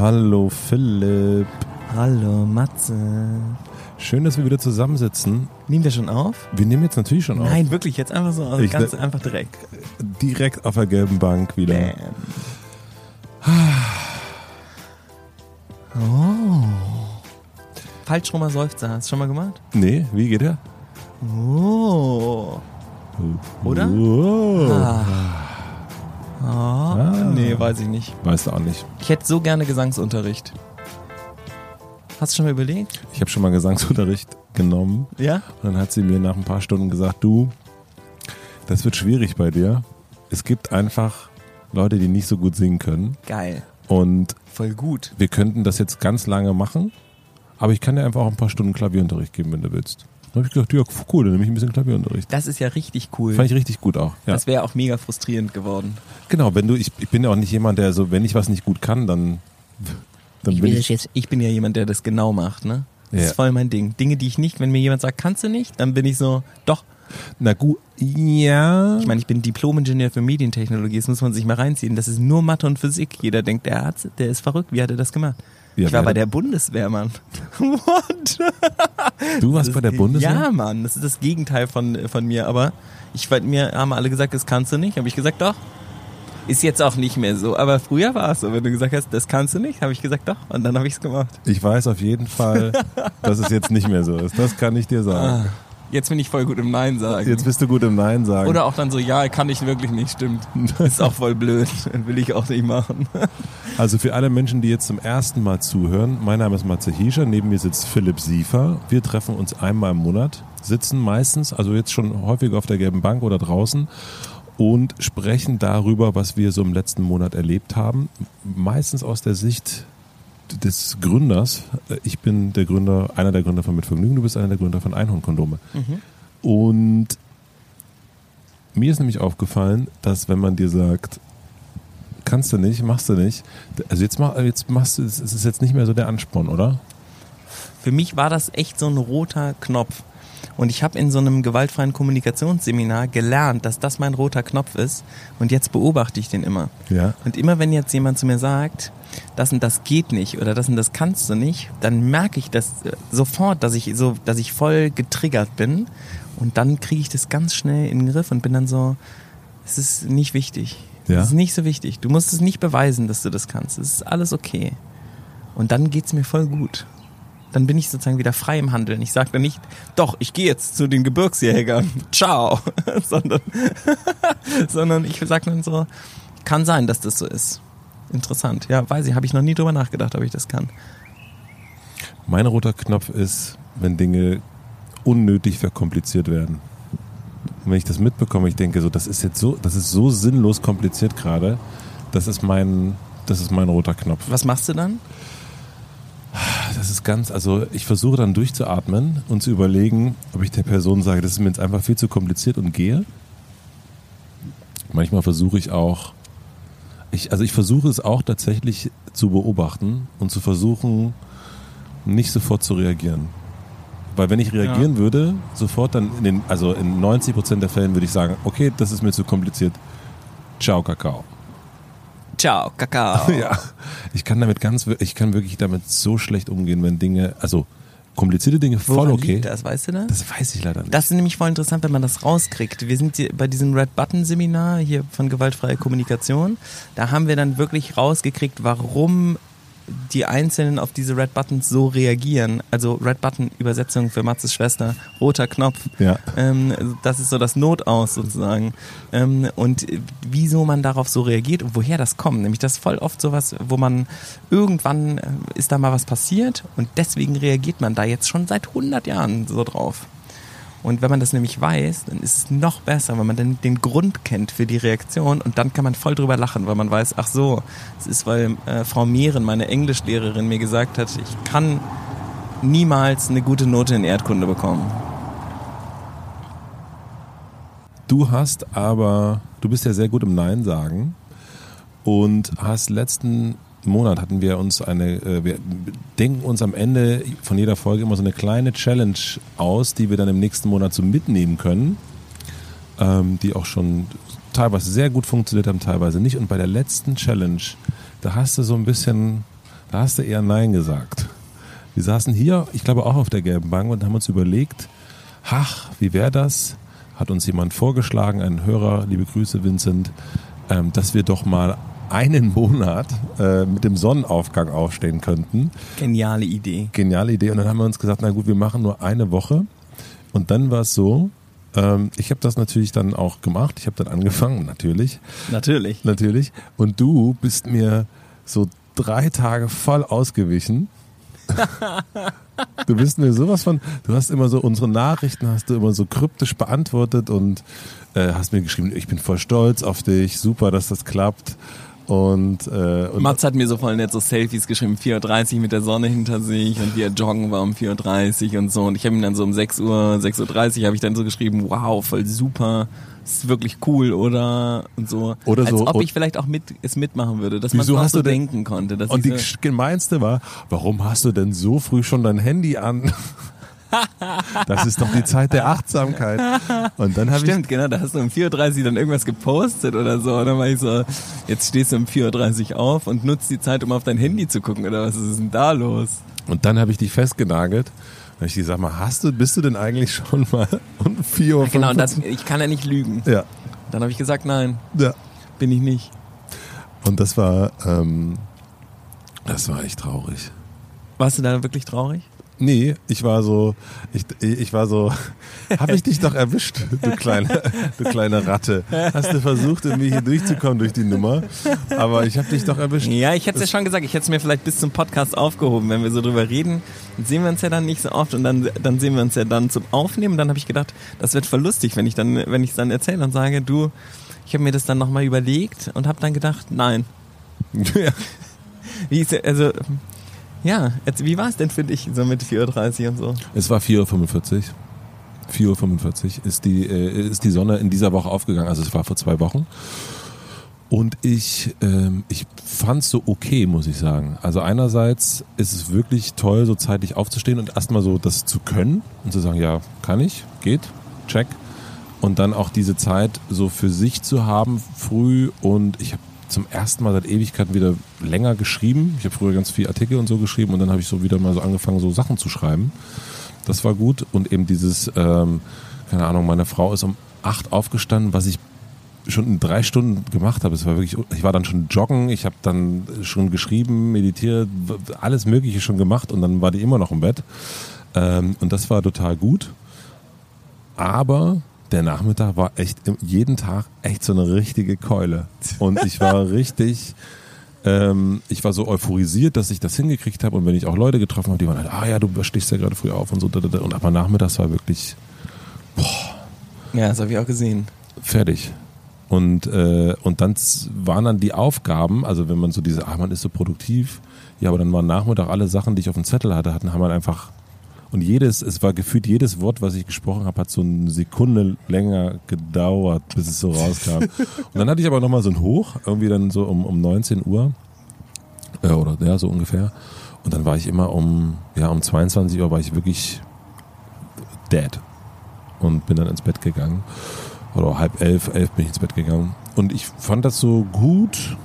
Hallo Philipp. Hallo Matze. Schön, dass wir wieder zusammensitzen. Nehmen wir schon auf? Wir nehmen jetzt natürlich schon auf. Nein, wirklich, jetzt einfach so, also Ich ganz ne- einfach direkt. Direkt auf der gelben Bank wieder. Bam. Oh. Falschrummer Seufzer, hast du schon mal gemacht? Nee, wie geht der? Oh. Oder? Oh. Ah. Oh. Nee, weiß ich nicht. Weißt du auch nicht. Ich hätte so gerne Gesangsunterricht. Hast du schon mal überlegt? Ich habe schon mal Gesangsunterricht genommen Ja? und dann hat sie mir nach ein paar Stunden gesagt, du, das wird schwierig bei dir. Es gibt einfach Leute, die nicht so gut singen können Geil. und Voll gut. wir könnten das jetzt ganz lange machen, aber ich kann dir einfach auch ein paar Stunden Klavierunterricht geben, wenn du willst. Dann habe ich gesagt, ja, cool, dann nehme ich ein bisschen Klavierunterricht. Das ist ja richtig cool. Fand ich richtig gut auch. Ja. Das wäre auch mega frustrierend geworden. Genau, wenn du, ich, ich bin ja auch nicht jemand, der so, wenn ich was nicht gut kann, dann, dann Ich, bin ich. jetzt, ich bin ja jemand, der das genau macht, ne? Das Ja. ist voll mein Ding. Dinge, die ich nicht, wenn mir jemand sagt, kannst du nicht, dann bin ich so, doch. Na gut, ja. Ich meine, ich bin Diplom-Ingenieur für Medientechnologie, das muss man sich mal reinziehen. Das ist nur Mathe und Physik. Jeder denkt, der Arzt, der ist verrückt. Wie hat er das gemacht? Ja, ich war bei der Bundeswehr, Mann. What? du warst bei der Bundeswehr? Ja, Mann, das ist das Gegenteil von, von mir. Aber ich mir, haben alle gesagt, das kannst du nicht. Habe ich gesagt, doch. Ist jetzt auch nicht mehr so. Aber früher war es so. Wenn du gesagt hast, das kannst du nicht, habe ich gesagt, doch. Und dann habe ich es gemacht. Ich weiß auf jeden Fall, dass es jetzt nicht mehr so ist. Das kann ich dir sagen. Ah, jetzt bin ich voll gut im Nein sagen. Jetzt bist du gut im Nein sagen. Oder auch dann so, ja, kann ich wirklich nicht, stimmt. Ist auch voll blöd. Will ich auch nicht machen. Also für alle Menschen, die jetzt zum ersten Mal zuhören, mein Name ist Matze Hiescher, neben mir sitzt Philipp Siefer. Wir treffen uns einmal im Monat, sitzen meistens, also jetzt schon häufiger auf der gelben Bank oder draußen und sprechen darüber, was wir so im letzten Monat erlebt haben. Meistens aus der Sicht des Gründers. Ich bin der Gründer, einer der Gründer von Mit Vergnügen, du bist einer der Gründer von Einhornkondome. Und mir ist nämlich aufgefallen, dass wenn man dir sagt, kannst du nicht, machst du nicht, also jetzt, mach, jetzt machst du, es ist jetzt nicht mehr so der Ansporn, oder? Für mich war das echt so ein roter Knopf. Und ich habe in so einem gewaltfreien Kommunikationsseminar gelernt, dass das mein roter Knopf ist. Und jetzt beobachte ich den immer. Ja. Und immer wenn jetzt jemand zu mir sagt, das und das geht nicht oder das und das kannst du nicht, dann merke ich das äh, sofort, dass ich so, dass ich voll getriggert bin. Und dann kriege ich das ganz schnell in den Griff und bin dann so, es ist nicht wichtig. Ja. Es ist nicht so wichtig. Du musst es nicht beweisen, dass du das kannst. Es ist alles okay. Und dann geht's mir voll gut. Dann bin ich sozusagen wieder frei im Handeln. Ich sage dann nicht, doch, ich gehe jetzt zu den Gebirgsjägern. Ciao. sondern, sondern ich sage dann so, kann sein, dass das so ist. Interessant. Ja, weiß ich, habe ich noch nie drüber nachgedacht, ob ich das kann. Mein roter Knopf ist, wenn Dinge unnötig verkompliziert werden. Und wenn ich das mitbekomme, ich denke so, das ist jetzt so, das ist so sinnlos kompliziert gerade, das ist mein, das ist mein roter Knopf. Was machst du dann? Das ist ganz, also ich versuche dann durchzuatmen und zu überlegen, ob ich der Person sage, das ist mir jetzt einfach viel zu kompliziert und gehe. Manchmal versuche ich auch, ich, also ich versuche es auch tatsächlich zu beobachten und zu versuchen, nicht sofort zu reagieren. Weil wenn ich reagieren würde, sofort dann in den, also in 90 Prozent der Fällen würde ich sagen, okay, das ist mir zu kompliziert. Ciao, Kakao. Ciao, Kakao. Ja, ich kann damit ganz, ich kann wirklich damit so schlecht umgehen, wenn Dinge, also komplizierte Dinge voll Woran okay. das, weißt du das? Das weiß ich leider nicht. Das ist nämlich voll interessant, wenn man das rauskriegt. Wir sind hier bei diesem Red Button Seminar hier von gewaltfreie Kommunikation. Da haben wir dann wirklich rausgekriegt, warum die Einzelnen auf diese Red Buttons so reagieren. Also Red Button Übersetzung für Matzes Schwester, roter Knopf. Ja. Ähm, das ist so das Notaus sozusagen. Ähm, und wieso man darauf so reagiert und woher das kommt. Nämlich das ist voll oft sowas, wo man irgendwann äh, ist da mal was passiert und deswegen reagiert man da jetzt schon seit 100 Jahren so drauf. Und wenn man das nämlich weiß, dann ist es noch besser, wenn man dann den Grund kennt für die Reaktion und dann kann man voll drüber lachen, weil man weiß, ach so, es ist, weil äh, Frau Mehren, meine Englischlehrerin, mir gesagt hat, ich kann niemals eine gute Note in Erdkunde bekommen. Du hast aber, du bist ja sehr gut im Nein sagen und hast letzten Monat hatten wir uns eine, äh, wir denken uns am Ende von jeder Folge immer so eine kleine Challenge aus, die wir dann im nächsten Monat so mitnehmen können, ähm, die auch schon teilweise sehr gut funktioniert haben, teilweise nicht. Und bei der letzten Challenge, da hast du so ein bisschen Da hast du eher Nein gesagt. Wir saßen hier, ich glaube auch auf der gelben Bank und haben uns überlegt, ach, wie wäre das? Hat uns jemand vorgeschlagen, ein Hörer, liebe Grüße Vincent, ähm, dass wir doch mal einen Monat äh, mit dem Sonnenaufgang aufstehen könnten. Geniale Idee. Geniale Idee. Und dann haben wir uns gesagt, na gut, wir machen nur eine Woche. Und dann war es so, ähm, ich habe das natürlich dann auch gemacht. Ich habe dann angefangen, natürlich. Natürlich. Natürlich. Und du bist mir so drei Tage voll ausgewichen. du bist mir sowas von, du hast immer so unsere Nachrichten, hast du immer so kryptisch beantwortet und äh, hast mir geschrieben, ich bin voll stolz auf dich, super, dass das klappt. Und, äh, und Mats hat mir so voll nett so Selfies geschrieben, 4.30 Uhr mit der Sonne hinter sich und wie er joggen war um 4.30 Uhr und so. Und ich habe ihm dann so um 6 Uhr, 6.30 Uhr habe ich dann so geschrieben, wow, voll super, ist wirklich cool, oder? Und so. Oder Als so- ob ich vielleicht auch mit, es mitmachen würde, dass man auch hast so du denn- denken konnte. Und die so, gemeinste war, warum hast du denn so früh schon dein Handy an? Das ist doch die Zeit der Achtsamkeit. Und dann habe ich Stimmt, genau, da hast du um 4.30 Uhr dann irgendwas gepostet oder so. Und dann war ich so, jetzt stehst du um 4.30 Uhr auf und nutzt die Zeit, um auf dein Handy zu gucken, oder was ist denn da los? und dann habe ich dich festgenagelt. Dann habe ich gesagt, mal, hast du, bist du denn eigentlich schon mal um 4 Uhr? Genau, und das, ich kann ja nicht lügen. ja, Dann habe ich gesagt, nein, ja. bin ich nicht. Und das war, ähm, das war echt traurig. Warst du da wirklich traurig? Nee, ich war so, ich, ich war so, hab ich dich doch erwischt, du kleine, du kleine Ratte. Hast du versucht, irgendwie hier durchzukommen durch die Nummer, aber ich hab dich doch erwischt. Ja, ich hätte es ja schon gesagt, ich hätte es mir vielleicht bis zum Podcast aufgehoben, wenn wir so drüber reden. Sehen wir uns ja dann nicht so oft und dann, dann sehen wir uns ja dann zum Aufnehmen. Dann habe ich gedacht, das wird voll lustig, wenn ich dann, wenn ich es dann erzähle und sage, du, ich habe mir das dann nochmal überlegt und habe dann gedacht, nein. Ja. Wie ist, also, ja, jetzt, wie war es denn für dich so mit 4.30 Uhr und so? Es war 4.45 Uhr. 4.45 Uhr ist die, äh, ist die Sonne in dieser Woche aufgegangen, also es war vor zwei Wochen. Und ich, ähm, ich fand es so okay, muss ich sagen. Also einerseits ist es wirklich toll, so zeitlich aufzustehen und erstmal so das zu können und zu sagen, ja, kann ich, geht, check. Und dann auch diese Zeit so für sich zu haben früh und ich habe zum ersten Mal seit Ewigkeiten wieder länger geschrieben. Ich habe früher ganz viel Artikel und so geschrieben und dann habe ich so wieder mal so angefangen, so Sachen zu schreiben. Das war gut und eben dieses, ähm, keine Ahnung, meine Frau ist um acht aufgestanden, was ich schon in drei Stunden gemacht habe. Es war wirklich, ich war dann schon joggen, ich habe dann schon geschrieben, meditiert, alles Mögliche schon gemacht und dann war die immer noch im Bett. Ähm, und das war total gut. Aber der Nachmittag war echt jeden Tag echt so eine richtige Keule. Und ich war richtig, ähm, ich war so euphorisiert, dass ich das hingekriegt habe. Und wenn ich auch Leute getroffen habe, die waren halt, ah ja, du stehst ja gerade früh auf und so. Und aber nachmittags war wirklich Ja, das habe ich auch gesehen. fertig. Und, äh, und dann waren dann die Aufgaben, also wenn man so diese, ah, man ist so produktiv, ja, aber dann waren Nachmittag alle Sachen, die ich auf dem Zettel hatte, hatten, haben wir einfach, und jedes, es war gefühlt jedes Wort, was ich gesprochen habe, hat so eine Sekunde länger gedauert, bis es so rauskam. und dann hatte ich aber nochmal so ein Hoch, irgendwie dann so um, um 19 Uhr, äh, oder ja, so ungefähr. Und dann war ich immer um, ja, um 22 Uhr war ich wirklich dead und bin dann ins Bett gegangen. Oder halb elf, elf bin ich ins Bett gegangen. Und ich fand das so gut,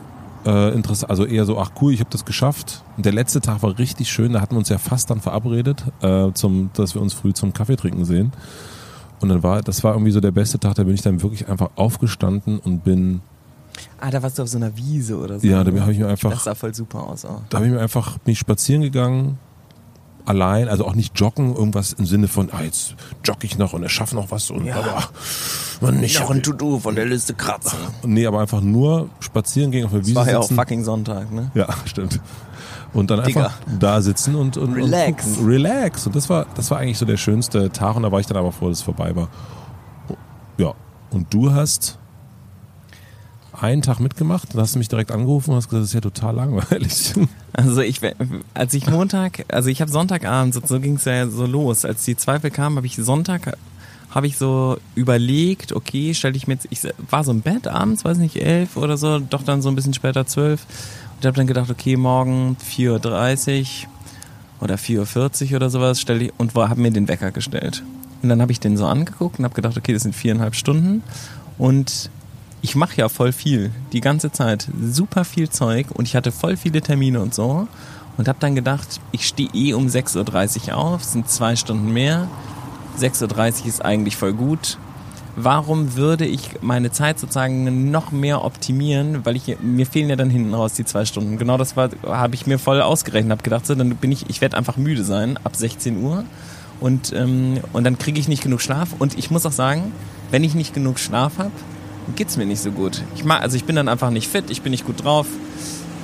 äh, interessant, also eher so, ach cool, ich habe das geschafft. Und der letzte Tag war richtig schön, da hatten wir uns ja fast dann verabredet, äh, zum, dass wir uns früh zum Kaffee trinken sehen. Und dann war, das war irgendwie so der beste Tag, da bin ich dann wirklich einfach aufgestanden und bin, Ah, da warst du auf so einer Wiese oder so. ja, da habe ich mir einfach, Das sah voll super aus auch. da habe ich mir einfach, bin ich spazieren gegangen, allein, also auch nicht joggen, irgendwas im Sinne von, ah, jetzt jogge ich noch und erschaffe noch was und Ja. aber man nicht. Noch ein To-Do von der Liste kratzen. Nee, aber einfach nur spazieren gehen auf der Das Wiese war ja auch sitzen. fucking Sonntag, ne? Ja, stimmt. Und dann Digga. einfach da sitzen und, und Relax. Und. Relax. Und das war, das war eigentlich so der schönste Tag und da war ich dann aber froh, dass es vorbei war. Ja. Und du hast einen Tag mitgemacht, dann hast du mich direkt angerufen und hast gesagt, das ist ja total langweilig. Also ich, als ich Montag, also ich habe Sonntagabend, so, ging es ja so los. Als die Zweifel kamen, habe ich Sonntag, habe ich so überlegt, okay, stelle ich mir jetzt, ich war so im Bett abends, weiß nicht, elf oder so, doch dann so ein bisschen später zwölf. Und habe dann gedacht, okay, morgen 4.30 Uhr oder 4.40 Uhr oder sowas, stelle ich, und habe mir den Wecker gestellt. Und dann habe ich den so angeguckt und habe gedacht, okay, das sind viereinhalb Stunden. Und ich mache ja voll viel, die ganze Zeit, super viel Zeug und ich hatte voll viele Termine und so. und habe dann gedacht, ich stehe eh um 6.30 Uhr auf, sind zwei Stunden mehr. 6.30 Uhr ist eigentlich voll gut. Warum würde ich meine Zeit sozusagen noch mehr optimieren? Weil ich mir fehlen ja dann hinten raus die zwei Stunden. Genau das habe ich mir voll ausgerechnet, habe gedacht, so, dann bin ich, ich werde einfach müde sein ab 16 Uhr und ähm, und dann kriege ich nicht genug Schlaf. Und ich muss auch sagen, wenn ich nicht genug Schlaf habe, geht's mir nicht so gut. Ich mag, also ich bin dann einfach nicht fit, ich bin nicht gut drauf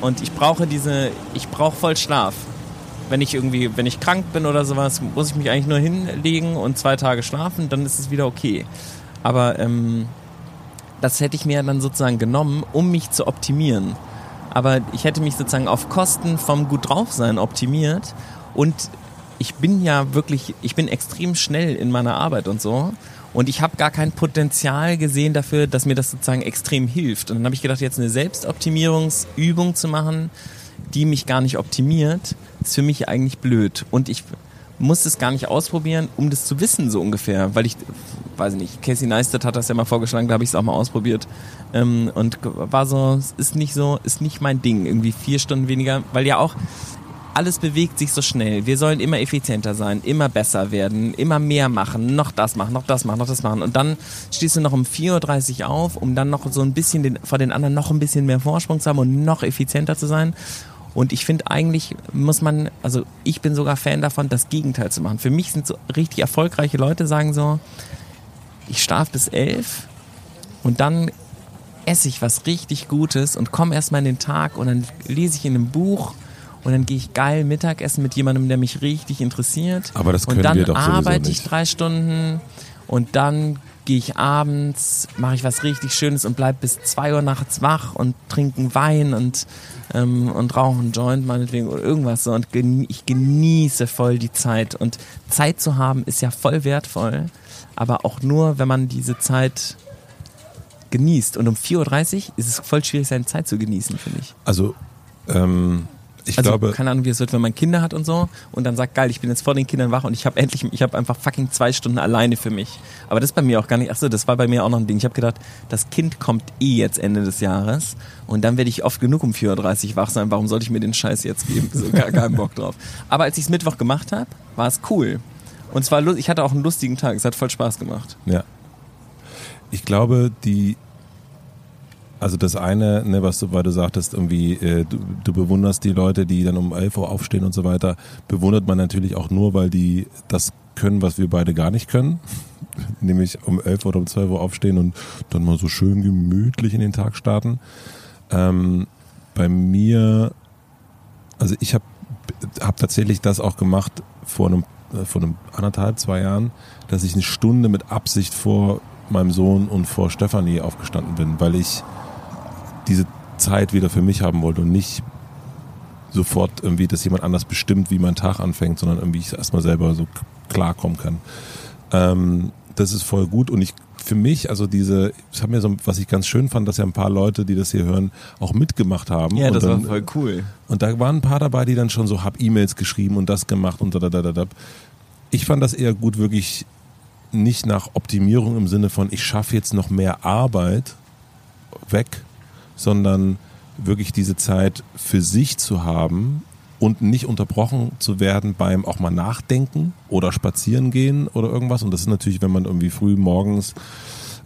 und ich brauche diese, ich brauche voll Schlaf wenn ich irgendwie, wenn ich krank bin oder sowas, muss ich mich eigentlich nur hinlegen und zwei Tage schlafen, dann ist es wieder okay. Aber ähm, das hätte ich mir dann sozusagen genommen, um mich zu optimieren. Aber ich hätte mich sozusagen auf Kosten vom gut drauf sein optimiert und ich bin ja wirklich, ich bin extrem schnell in meiner Arbeit und so. Und ich habe gar kein Potenzial gesehen dafür, dass mir das sozusagen extrem hilft. Und dann habe ich gedacht, jetzt eine Selbstoptimierungsübung zu machen, die mich gar nicht optimiert, ist für mich eigentlich blöd. Und ich muss es gar nicht ausprobieren, um das zu wissen, so ungefähr. Weil ich, weiß nicht, Casey Neistat hat das ja mal vorgeschlagen, da habe ich es auch mal ausprobiert. Ähm, und war so, ist nicht so, ist nicht mein Ding. Irgendwie vier Stunden weniger, weil ja auch alles bewegt sich so schnell. Wir sollen immer effizienter sein, immer besser werden, immer mehr machen, noch das machen, noch das machen, noch das machen. Und dann stehst du noch um 4.30 Uhr auf, um dann noch so ein bisschen den, vor den anderen noch ein bisschen mehr Vorsprung zu haben und noch effizienter zu sein. Und ich finde eigentlich muss man, also ich bin sogar Fan davon, das Gegenteil zu machen. Für mich sind so richtig erfolgreiche Leute, sagen so, ich schlafe bis elf und dann esse ich was richtig Gutes und komme erstmal in den Tag und dann lese ich in einem Buch und dann gehe ich geil Mittagessen mit jemandem, der mich richtig interessiert. Aber das können und dann wir doch arbeite ich drei Stunden und dann gehe ich abends, mache ich was richtig Schönes und bleib bis zwei Uhr nachts wach und trinken Wein und ähm, und rauche einen Joint meinetwegen oder irgendwas so und geni ich genieße voll die Zeit und Zeit zu haben ist ja voll wertvoll, aber auch nur, wenn man diese Zeit genießt und um 4.30 Uhr ist es voll schwierig, seine Zeit zu genießen, finde ich. Also, ähm, ich Also glaube, keine Ahnung, wie es wird, wenn man Kinder hat und so und dann sagt, geil, ich bin jetzt vor den Kindern wach und ich habe endlich, ich habe einfach fucking zwei Stunden alleine für mich. Aber das ist bei mir auch gar nicht, achso, das war bei mir auch noch ein Ding. Ich habe gedacht, das Kind kommt eh jetzt Ende des Jahres und dann werde ich oft genug um 4.30 Uhr wach sein. Warum sollte ich mir den Scheiß jetzt geben? So, gar keinen Bock drauf. Aber als ich es Mittwoch gemacht habe, war es cool. Und zwar, ich hatte auch einen lustigen Tag. Es hat voll Spaß gemacht. Ja. Ich glaube, die, also das eine, ne, was du, weil du sagtest, irgendwie, äh, du, du bewunderst die Leute, die dann um 11 Uhr aufstehen und so weiter, bewundert man natürlich auch nur, weil die das können, was wir beide gar nicht können. Nämlich um 11 oder um 12 Uhr aufstehen und dann mal so schön gemütlich in den Tag starten. Ähm, bei mir, also ich habe hab tatsächlich das auch gemacht vor einem, äh, vor einem anderthalb, zwei Jahren, dass ich eine Stunde mit Absicht vor meinem Sohn und vor Stefanie aufgestanden bin, weil ich diese Zeit wieder für mich haben wollte und nicht sofort irgendwie, dass jemand anders bestimmt, wie mein Tag anfängt, sondern irgendwie ich erstmal selber so klarkommen kann. Ähm, das ist voll gut und ich für mich, also diese, ich habe mir so, was ich ganz schön fand, dass ja ein paar Leute, die das hier hören, auch mitgemacht haben. Ja, das dann, war voll cool. und da waren ein paar dabei, die dann schon so, hab E-Mails geschrieben und das gemacht und da, da, da, da, da. Ich fand das eher gut, wirklich nicht nach Optimierung im Sinne von, ich schaffe jetzt noch mehr Arbeit weg, sondern wirklich diese Zeit für sich zu haben und nicht unterbrochen zu werden beim auch mal nachdenken oder spazieren gehen oder irgendwas. Und das ist natürlich, wenn man irgendwie früh morgens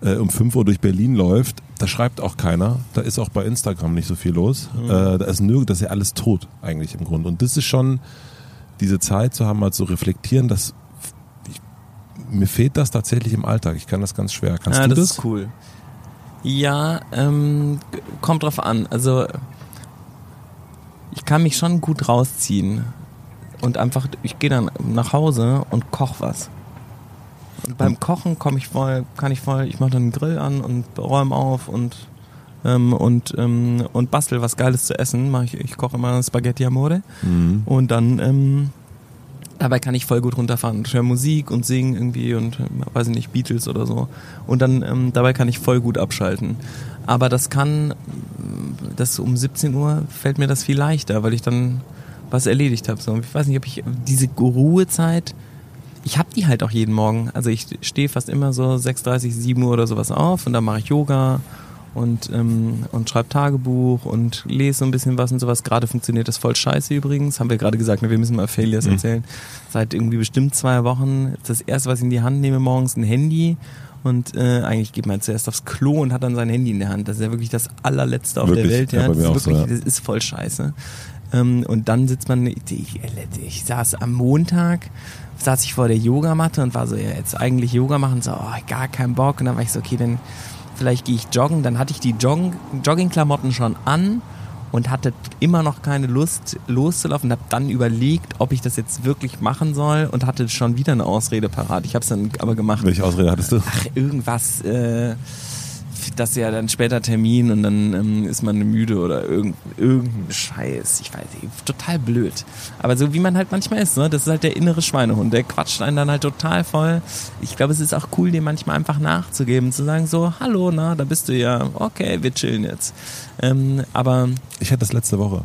äh, um 5 Uhr durch Berlin läuft, da schreibt auch keiner. Da ist auch bei Instagram nicht so viel los. Äh, da ist nirgends, das ist ja alles tot eigentlich im Grunde. Und das ist schon diese Zeit zu haben, mal zu reflektieren, dass ich, mir fehlt das tatsächlich im Alltag. Ich kann das ganz schwer. Kannst ja, du das das? ist cool. Ja, ähm, kommt drauf an. Also ich kann mich schon gut rausziehen und einfach, ich gehe dann nach Hause und koch was. Und beim Kochen komme ich voll, kann ich voll, ich mache dann einen Grill an und räume auf und ähm, und ähm, und bastel was Geiles zu essen. Mach ich, ich koche immer Spaghetti Amore Mhm. und dann ähm, dabei kann ich voll gut runterfahren. Ich höre Musik und singen irgendwie und weiß ich nicht, Beatles oder so. Und dann ähm, dabei kann ich voll gut abschalten. Aber das kann, das um 17 Uhr fällt mir das viel leichter, weil ich dann was erledigt habe. So, ich weiß nicht, ob ich diese Ruhezeit, ich habe die halt auch jeden Morgen. Also ich stehe fast immer so 6.30, 7 Uhr oder sowas auf und dann mache ich Yoga und, ähm, und schreibe Tagebuch und lese so ein bisschen was und sowas. Gerade funktioniert das voll scheiße übrigens. Haben wir gerade gesagt, ne, wir müssen mal Failures Mhm. erzählen. Seit irgendwie bestimmt zwei Wochen. Das erste, was ich in die Hand nehme morgens, ein Handy. Und äh, eigentlich geht man zuerst aufs Klo und hat dann sein Handy in der Hand. Das ist ja wirklich das allerletzte auf Wirklich? der Welt. Ja, Ja, das, ist auch so, wirklich, ja. das ist voll scheiße. Ähm, und dann sitzt man, ich, ich saß am Montag, saß ich vor der Yogamatte und war so, ja, jetzt eigentlich Yoga machen, so, oh, gar keinen Bock. Und dann war ich so, okay, dann vielleicht gehe ich joggen. Dann hatte ich die Joggen, Joggingklamotten schon an und hatte immer noch keine Lust loszulaufen und habe dann überlegt, ob ich das jetzt wirklich machen soll und hatte schon wieder eine Ausrede parat. Ich habe es dann aber gemacht. Welche Ausrede hattest du? Ach, irgendwas, äh, das ist ja dann später Termin und dann ähm, ist man müde oder irgend, irgendein Scheiß. Ich weiß nicht, total blöd. Aber so wie man halt manchmal ist, ne? das ist halt der innere Schweinehund. Der quatscht einen dann halt total voll. Ich glaube, es ist auch cool, dem manchmal einfach nachzugeben, zu sagen so, hallo, na, da bist du ja. Okay, wir chillen jetzt. Ähm, aber Ich hatte das letzte Woche.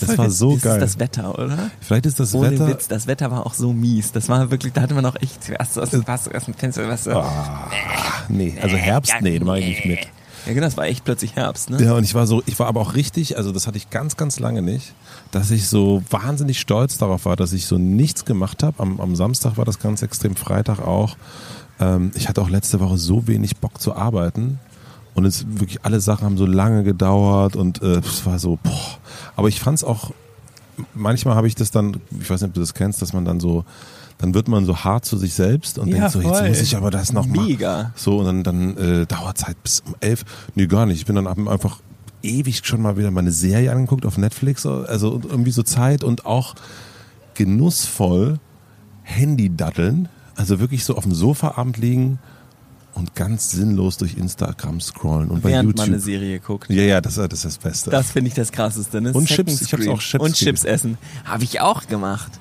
Das war so das geil. ist das Wetter, oder? Vielleicht ist das Ohne Wetter. Witz, das Wetter war auch so mies. Das war wirklich, da hatte man auch echt, was, was, was, was, kennst du, was, Ah, nee, also Herbst, nee, da mache ich nicht mit. Ja, genau, es war echt plötzlich Herbst, ne? Ja, und ich war so, ich war aber auch richtig, also das hatte ich ganz, ganz lange nicht, dass ich so wahnsinnig stolz darauf war, dass ich so nichts gemacht habe. Am, am Samstag war das ganz extrem, Freitag auch. Ähm, ich hatte auch letzte Woche so wenig Bock zu arbeiten. Und es wirklich, alle Sachen haben so lange gedauert und äh, es war so, boah. Aber ich fand es auch, manchmal habe ich das dann, ich weiß nicht, ob du das kennst, dass man dann so, dann wird man so hart zu sich selbst und Ja, denkt so, jetzt voll. muss ich aber das noch machen. Mega. So, und dann, dann äh, dauert es halt bis um elf. Nee, gar nicht. Ich bin dann einfach ewig schon mal wieder meine Serie angeguckt auf Netflix. Also irgendwie so Zeit und auch genussvoll Handy daddeln. Also wirklich so auf dem Sofaabend liegen und ganz sinnlos durch Instagram scrollen und bei Während YouTube. man eine Serie guckt. ja, ja, das, das ist das Beste. Das finde ich das krasseste. Ne? Und Second Chips. Ich hab's Screen. auch Chips Und Chips essen. Habe ich auch gemacht.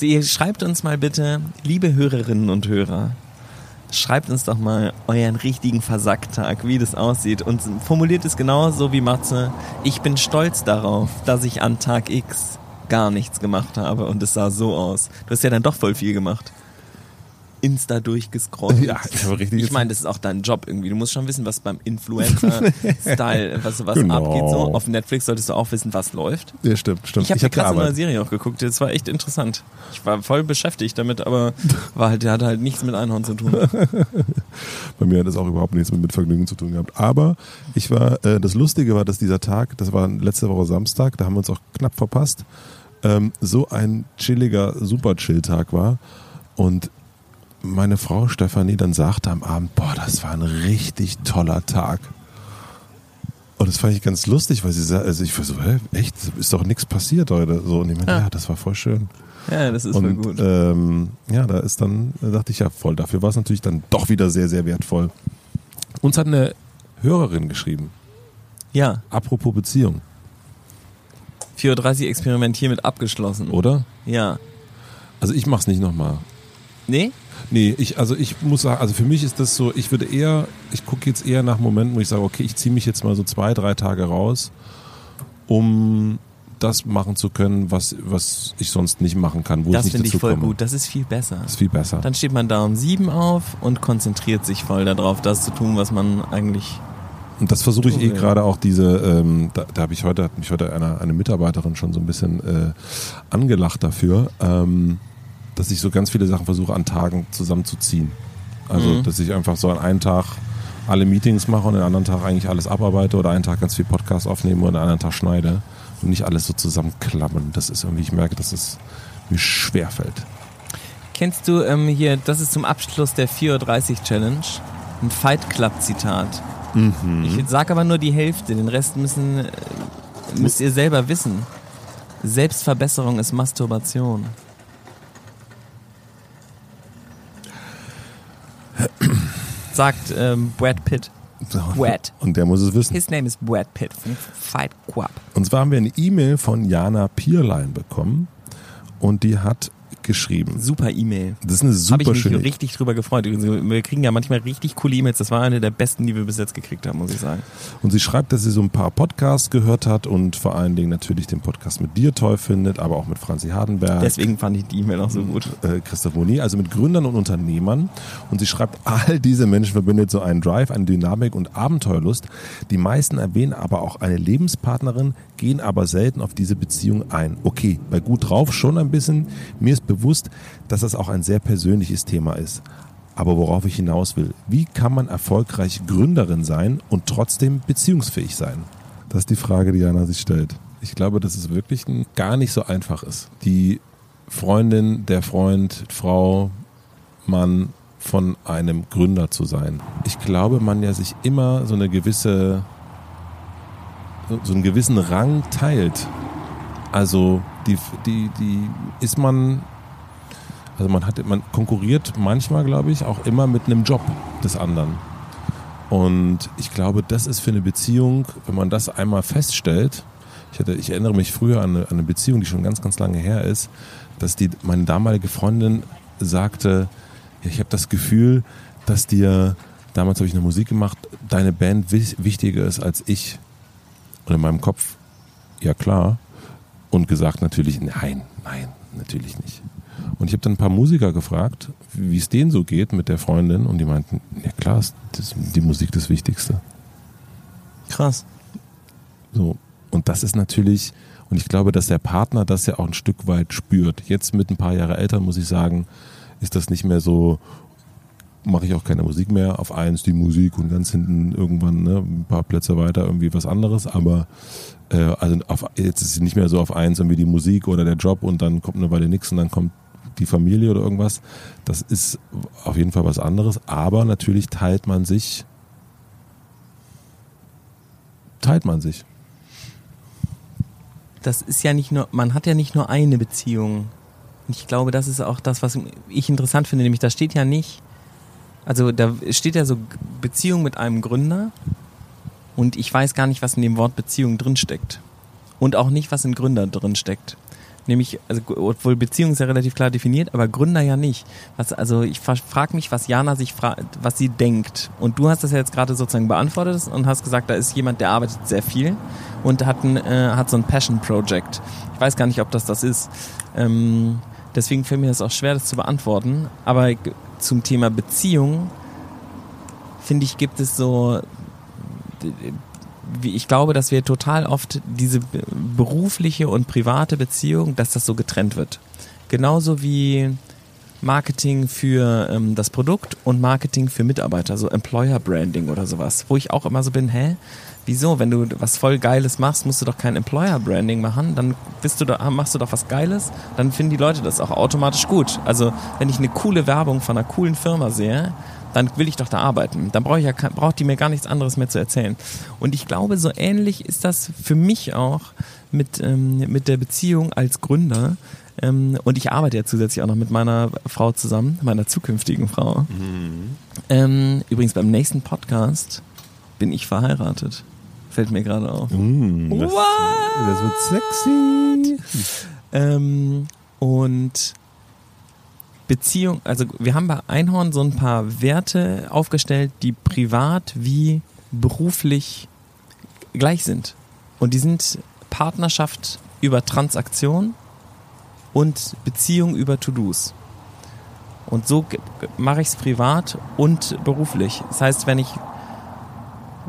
Ihr schreibt uns mal bitte, liebe Hörerinnen und Hörer, schreibt uns doch mal euren richtigen Versacktag, wie das aussieht. Und formuliert es genauso wie Matze. Ich bin stolz darauf, dass ich an Tag X gar nichts gemacht habe und es sah so aus. Du hast ja dann doch voll viel gemacht. Insta durchgescrollt. Ja, richtig Ich meine, das ist auch dein Job irgendwie. Du musst schon wissen, was beim Influencer-Style, was, was Genau. abgeht. So. Auf Netflix solltest du auch wissen, was läuft. ja, stimmt, stimmt. Ich habe eine hab krasse neue. Serie auch geguckt. Das war echt interessant. Ich war voll beschäftigt damit, aber war halt, der hatte halt nichts mit Einhorn zu tun. Bei mir hat das auch überhaupt nichts mit, mit Vergnügen zu tun gehabt. Aber ich war, äh, das Lustige war, dass dieser Tag, das war letzte Woche Samstag, da haben wir uns auch knapp verpasst, ähm, so ein chilliger, super Chill-Tag war. Und meine Frau Stefanie dann sagte am Abend, boah, das war ein richtig toller Tag. Und das fand ich ganz lustig, weil sie sagt, also ich war so, hä, echt, ist doch nichts passiert heute. So, und ich meine, Ja. ja, das war voll schön. Ja, das ist voll Und gut. ähm, ja, da ist dann, da dachte ich ja voll, dafür war es natürlich dann doch wieder sehr, sehr wertvoll. Uns hat eine Hörerin geschrieben, Ja, apropos Beziehung, 4.30 Uhr Experiment hiermit abgeschlossen. oder? Ja. Also ich mach's nicht nochmal. Nee? Nee, ich, also ich muss sagen, also für mich ist das so, ich würde eher, ich gucke jetzt eher nach Momenten, wo ich sage, okay, ich ziehe mich jetzt mal so zwei, drei Tage raus, um das machen zu können, was, was ich sonst nicht machen kann, wo Das ich nicht finde dazu ich voll komme. gut. Das ist viel besser. Das ist viel besser. Dann steht man da um sieben auf und konzentriert sich voll darauf, das zu tun, was man eigentlich. Und das versuche ich eh gerade auch diese, ähm, da, da habe ich heute, hat mich heute eine, eine Mitarbeiterin schon so ein bisschen äh, angelacht dafür, ähm, dass ich so ganz viele Sachen versuche an Tagen zusammenzuziehen. Also, Mhm. dass ich einfach so an einem Tag alle Meetings mache und an einem anderen Tag eigentlich alles abarbeite oder einen Tag ganz viel Podcast aufnehme und an einem anderen Tag schneide und nicht alles so zusammenklammern. Das ist irgendwie, ich merke, dass es mir schwerfällt. Kennst du ähm, hier, das ist zum Abschluss der 4.30 Uhr Challenge, ein Fight Club Zitat. Mhm. Ich sag aber nur die Hälfte, den Rest müssen, äh, müsst ihr selber wissen. Selbstverbesserung ist Masturbation. Sagt ähm, Brad Pitt. Brad. Und der muss es wissen. His name is Brad Pitt von Fight Club. Und zwar haben wir eine E-Mail von Jana Pierlein bekommen und die hat geschrieben. Super E-Mail. Das ist eine super Habe ich mich schöne richtig drüber gefreut. Also, Wir kriegen ja manchmal richtig coole E-Mails. Das war eine der besten, die wir bis jetzt gekriegt haben, muss ich sagen. Und sie schreibt, dass sie so ein paar Podcasts gehört hat und vor allen Dingen natürlich den Podcast mit dir toll findet, aber auch mit Franzi Hardenberg. Deswegen fand ich die E-Mail auch so gut. äh, Christoph Moni, also mit Gründern und Unternehmern. Und sie schreibt, all diese Menschen verbindet so einen Drive, eine Dynamik und Abenteuerlust. Die meisten erwähnen aber auch eine Lebenspartnerin, gehen aber selten auf diese Beziehung ein. Okay, bei gut drauf schon ein bisschen. Mir ist bewusst, dass das auch ein sehr persönliches Thema ist. Aber worauf ich hinaus will, wie kann man erfolgreich Gründerin sein und trotzdem beziehungsfähig sein? Das ist die Frage, die Jana sich stellt. Ich glaube, dass es wirklich gar nicht so einfach ist. Die Freundin, der Freund, Frau, Mann von einem Gründer zu sein. Ich glaube, man ja sich immer so eine gewisse, so einen gewissen Rang teilt. Also die, die, die ist man, also man hat, man konkurriert manchmal, glaube ich, auch immer mit einem Job des anderen. Und ich glaube, das ist für eine Beziehung, wenn man das einmal feststellt, ich, hatte, ich erinnere mich früher an eine, an eine Beziehung, die schon ganz, ganz lange her ist, dass die, meine damalige Freundin sagte, ja, ich habe das Gefühl, dass dir, damals habe ich eine Musik gemacht, deine Band wichtiger ist als ich. Und in meinem Kopf, ja klar. Und gesagt natürlich, nein, nein, natürlich nicht. Und ich habe dann ein paar Musiker gefragt, wie es denen so geht mit der Freundin. Und die meinten, ja klar, ist das, die Musik das Wichtigste. Krass. So. Und das ist natürlich, und ich glaube, dass der Partner das ja auch ein Stück weit spürt. Jetzt mit ein paar Jahre älter, muss ich sagen, ist das nicht mehr so, mache ich auch keine Musik mehr. Auf eins die Musik und ganz hinten irgendwann ne, ein paar Plätze weiter irgendwie was anderes. Aber äh, also auf, jetzt ist es nicht mehr so auf eins irgendwie die Musik oder der Job und dann kommt eine Weile nichts und dann kommt die Familie oder irgendwas. Das ist auf jeden Fall was anderes. Aber natürlich teilt man sich, teilt man sich. das ist ja nicht nur, man hat ja nicht nur eine Beziehung. Ich glaube, das ist auch das, was ich interessant finde, nämlich da steht ja nicht, also da steht ja so Beziehung mit einem Gründer und ich weiß gar nicht, was in dem Wort Beziehung drinsteckt. Und auch nicht, was in Gründer drinsteckt. Nämlich, also, obwohl Beziehung ist ja relativ klar definiert, aber Gründer ja nicht. Was, also ich frage mich, was Jana sich fragt, was sie denkt. Und du hast das ja jetzt gerade sozusagen beantwortet und hast gesagt, da ist jemand, der arbeitet sehr viel und hat, ein, äh, hat so ein Passion Project. Ich weiß gar nicht, ob das das ist. Ähm, deswegen fällt mir das auch schwer, das zu beantworten. Aber zum Thema Beziehung, finde ich, gibt es so ich glaube, dass wir total oft diese be- berufliche und private Beziehung, dass das so getrennt wird. Genauso wie Marketing für ähm, das Produkt und Marketing für Mitarbeiter, so Employer Branding oder sowas, wo ich auch immer so bin, hä? Wieso, wenn du was voll Geiles machst, musst du doch kein Employer Branding machen, dann bist du da, machst du doch was Geiles, dann finden die Leute das auch automatisch gut. Also, wenn ich eine coole Werbung von einer coolen Firma sehe, dann will ich doch da arbeiten. Dann brauche ich ja, braucht die mir gar nichts anderes mehr zu erzählen. Und ich glaube, so ähnlich ist das für mich auch mit, ähm, mit der Beziehung als Gründer. Ähm, und ich arbeite ja zusätzlich auch noch mit meiner Frau zusammen, meiner zukünftigen Frau. Ähm, übrigens beim nächsten Podcast bin ich verheiratet. Fällt mir gerade auf. Mm, das, das wird sexy. Ähm, und Beziehung, also wir haben bei Einhorn so ein paar Werte aufgestellt, die privat wie beruflich gleich sind. Und die sind Partnerschaft über Transaktion und Beziehung über To-Dos. Und so mache ich es privat und beruflich. Das heißt, wenn ich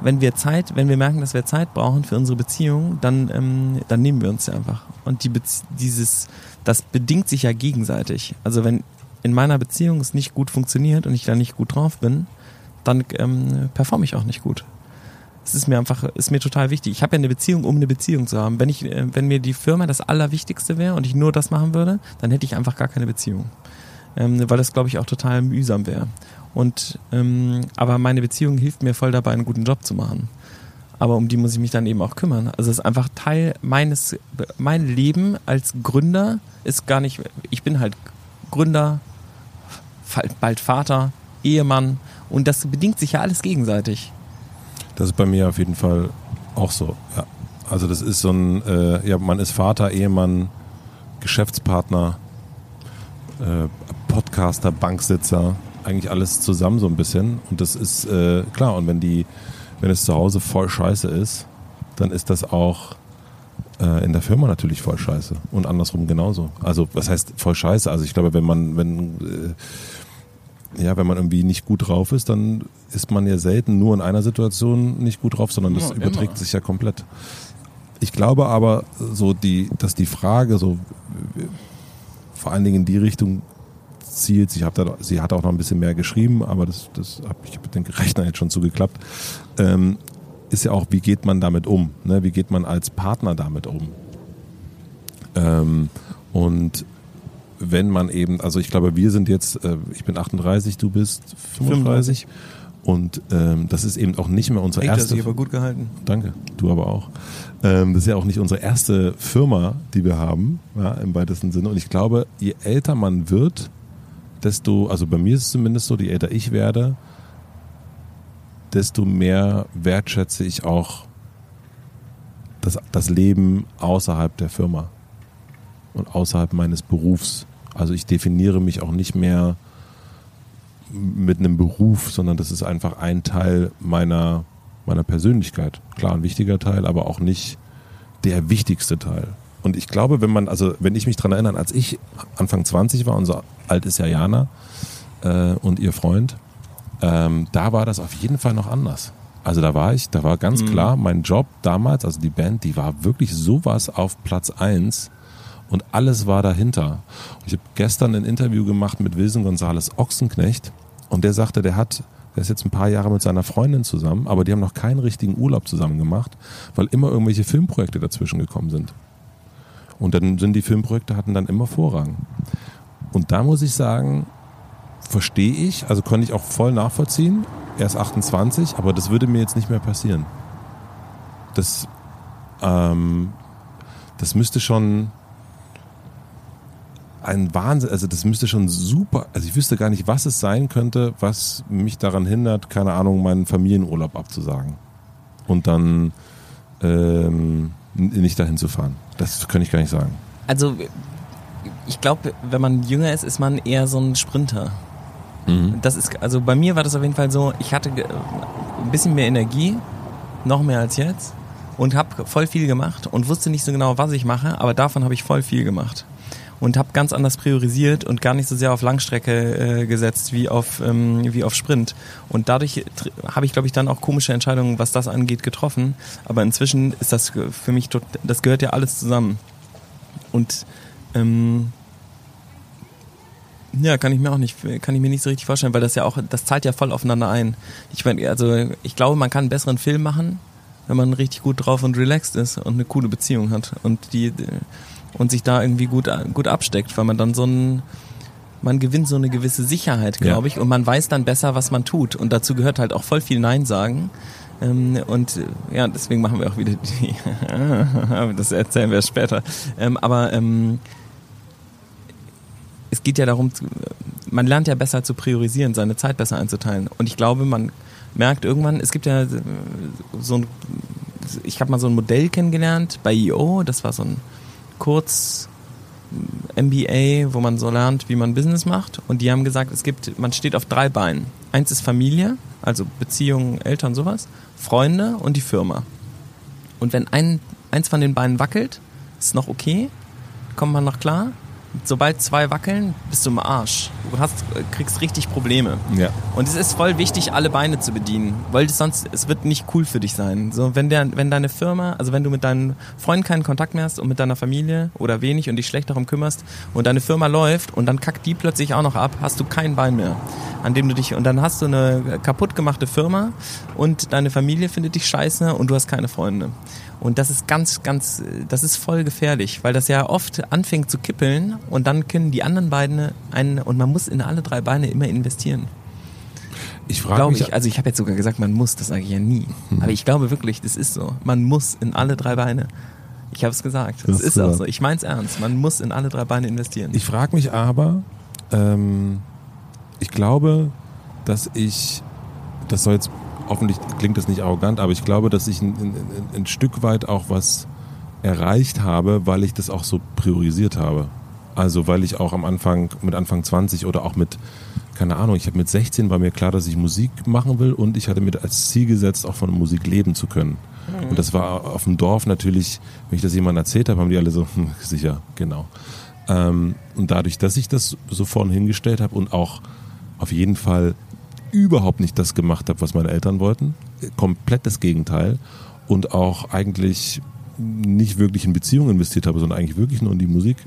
wenn wir Zeit, wenn wir merken, dass wir Zeit brauchen für unsere Beziehung, dann, ähm, dann nehmen wir uns sie einfach. Und die Bezie dieses, das bedingt sich ja gegenseitig. Also wenn in meiner Beziehung es nicht gut funktioniert und ich da nicht gut drauf bin, dann ähm, performe ich auch nicht gut. Es ist mir einfach, ist mir total wichtig. Ich habe ja eine Beziehung, um eine Beziehung zu haben. Wenn ich, äh, wenn mir die Firma das Allerwichtigste wäre und ich nur das machen würde, dann hätte ich einfach gar keine Beziehung. Ähm, weil das, glaube ich, auch total mühsam wäre. Und ähm, aber meine Beziehung hilft mir voll dabei, einen guten Job zu machen. Aber um die muss ich mich dann eben auch kümmern. Also es ist einfach Teil meines, mein Leben als Gründer ist gar nicht, ich bin halt Gründer, bald Vater, Ehemann und das bedingt sich ja alles gegenseitig. Das ist bei mir auf jeden Fall auch so. Ja. Also das ist so ein, äh, ja, man ist Vater, Ehemann, Geschäftspartner, äh, Podcaster, Banksitzer, eigentlich alles zusammen so ein bisschen. Und das ist äh, klar, und wenn die, wenn es zu Hause voll scheiße ist, dann ist das auch äh, in der Firma natürlich voll scheiße. Und andersrum genauso. Also, was heißt voll scheiße? Also ich glaube, wenn man, wenn äh, ja, wenn man irgendwie nicht gut drauf ist, dann ist man ja selten nur in einer Situation nicht gut drauf, sondern das Ja, überträgt immer. sich ja komplett. Ich glaube aber, so die, dass die Frage so vor allen Dingen in die Richtung zielt. Sie hat, da, sie hat auch noch ein bisschen mehr geschrieben, aber das, das hab ich mit dem Rechner jetzt schon zugeklappt. Ähm, ist ja auch, wie geht man damit um? Ne? Wie geht man als Partner damit um? Ähm, und wenn man eben, also ich glaube, wir sind jetzt, äh, ich bin 38, du bist 35. Und ähm, das ist eben auch nicht mehr unsere das erste. sich aber gut gehalten. Danke, du aber auch. Ähm, das ist ja auch nicht unsere erste Firma, die wir haben, ja, im weitesten Sinne. Und ich glaube, je älter man wird, desto, also bei mir ist es zumindest so, je älter ich werde, desto mehr wertschätze ich auch das, das Leben außerhalb der Firma und außerhalb meines Berufs. Also ich definiere mich auch nicht mehr mit einem Beruf, sondern das ist einfach ein Teil meiner, meiner Persönlichkeit. Klar, ein wichtiger Teil, aber auch nicht der wichtigste Teil. Und ich glaube, wenn man, also wenn ich mich dran erinnere, als ich Anfang 20 war, unser alt ist ja Jana äh, und ihr Freund, ähm, da war das auf jeden Fall noch anders. Also da war ich, da war ganz klar, mein Job damals, also die Band, die war wirklich sowas auf Platz eins und alles war dahinter. Und ich habe gestern ein Interview gemacht mit Wilson Gonzales Ochsenknecht und der sagte, der hat, der ist jetzt ein paar Jahre mit seiner Freundin zusammen, aber die haben noch keinen richtigen Urlaub zusammen gemacht, weil immer irgendwelche Filmprojekte dazwischen gekommen sind. Und dann sind die Filmprojekte hatten dann immer Vorrang. Und da muss ich sagen, verstehe ich, also konnte ich auch voll nachvollziehen. Er ist 28, aber das würde mir jetzt nicht mehr passieren. Das, ähm, das müsste schon ein Wahnsinn, also das müsste schon super, also ich wüsste gar nicht, was es sein könnte, was mich daran hindert, keine Ahnung, meinen Familienurlaub abzusagen. Und dann ähm, nicht dahin zu fahren. Das kann ich gar nicht sagen. Also, ich glaube, wenn man jünger ist, ist man eher so ein Sprinter. Das ist, also bei mir war das auf jeden Fall so, ich hatte ein bisschen mehr Energie, noch mehr als jetzt, und habe voll viel gemacht und wusste nicht so genau, was ich mache, aber davon habe ich voll viel gemacht. Und habe ganz anders priorisiert und gar nicht so sehr auf Langstrecke äh, gesetzt wie auf, ähm, wie auf Sprint. Und dadurch habe ich, glaube ich, dann auch komische Entscheidungen, was das angeht, getroffen. Aber inzwischen ist das für mich, das gehört ja alles zusammen. Und ähm, ja, kann ich mir auch nicht, kann ich mir nicht so richtig vorstellen, weil das ja auch, das zahlt ja voll aufeinander ein. Ich meine, also ich glaube, man kann einen besseren Film machen, wenn man richtig gut drauf und relaxed ist und eine coole Beziehung hat und die und sich da irgendwie gut gut absteckt, weil man dann so ein man gewinnt so eine gewisse Sicherheit, glaube Ja. ich, und man weiß dann besser, was man tut. Und dazu gehört halt auch voll viel Nein sagen. Ähm, und ja, deswegen machen wir auch wieder die. das erzählen wir später. Ähm, aber ähm, es geht ja darum, man lernt ja besser zu priorisieren, seine Zeit besser einzuteilen. Und ich glaube, man merkt irgendwann, es gibt ja äh, so ein, ich habe mal so ein Modell kennengelernt bei IO, das war so ein Kurz MBA, wo man so lernt, wie man Business macht. Und die haben gesagt, es gibt, man steht auf drei Beinen. Eins ist Familie, also Beziehungen, Eltern, sowas, Freunde und die Firma. Und wenn ein, eins von den Beinen wackelt, ist noch okay, kommt man noch klar. Sobald zwei wackeln, bist du im Arsch. Du hast, kriegst richtig Probleme. Ja. Und es ist voll wichtig, alle Beine zu bedienen, weil es sonst, es wird nicht cool für dich sein. So, wenn der, wenn deine Firma, also wenn du mit deinen Freunden keinen Kontakt mehr hast und mit deiner Familie oder wenig und dich schlecht darum kümmerst und deine Firma läuft und dann kackt die plötzlich auch noch ab, hast du kein Bein mehr, an dem du dich, und dann hast du eine kaputt gemachte Firma und deine Familie findet dich scheiße und du hast keine Freunde. Und das ist ganz, ganz, das ist voll gefährlich, weil das ja oft anfängt zu kippeln und dann können die anderen Beine einen, und man muss in alle drei Beine immer investieren. Ich frage Glaube mich, ich. Also ich habe jetzt sogar gesagt, man muss, das sage ich ja nie. Aber ich glaube wirklich, das ist so. Man muss in alle drei Beine. Ich habe es gesagt. Das Es ist auch so. so. Ich meine es ernst. Man muss in alle drei Beine investieren. Ich frage mich aber, ähm, ich glaube, dass ich, das soll jetzt, hoffentlich klingt das nicht arrogant, aber ich glaube, dass ich ein, ein, ein- Stück weit auch was erreicht habe, weil ich das auch so priorisiert habe. Also weil ich auch am Anfang, mit Anfang 20 oder auch mit, keine Ahnung, ich habe mit 16 war mir klar, dass ich Musik machen will und ich hatte mir als Ziel gesetzt, auch von Musik leben zu können. Mhm. Und das war auf dem Dorf natürlich, wenn ich das jemandem erzählt habe, haben die alle so, hm, sicher, genau. Ähm, und dadurch, dass ich das so vorne hingestellt habe und auch auf jeden Fall überhaupt nicht das gemacht habe, was meine Eltern wollten, komplett das Gegenteil und auch eigentlich nicht wirklich in Beziehungen investiert habe, sondern eigentlich wirklich nur in die Musik,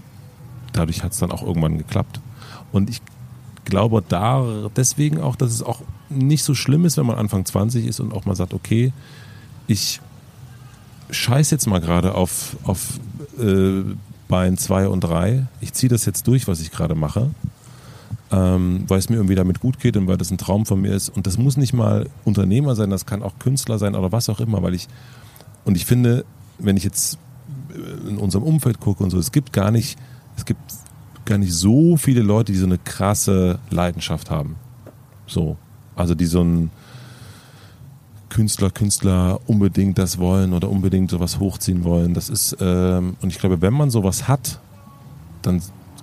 dadurch hat es dann auch irgendwann geklappt. Und ich glaube da deswegen auch, dass es auch nicht so schlimm ist, wenn man Anfang 20 ist und auch mal sagt, okay, ich scheiß jetzt mal gerade auf, auf äh, Bein 2 und 3. Ich ziehe das jetzt durch, was ich gerade mache, ähm, weil es mir irgendwie damit gut geht und weil das ein Traum von mir ist. Und das muss nicht mal Unternehmer sein, das kann auch Künstler sein oder was auch immer, weil ich, und ich finde, wenn ich jetzt in unserem Umfeld gucke und so, es gibt gar nicht, es gibt gar nicht so viele Leute, die so eine krasse Leidenschaft haben. So. Also die so ein Künstler, Künstler unbedingt das wollen oder unbedingt sowas hochziehen wollen. Das ist, ähm, und ich glaube, wenn man sowas hat, dann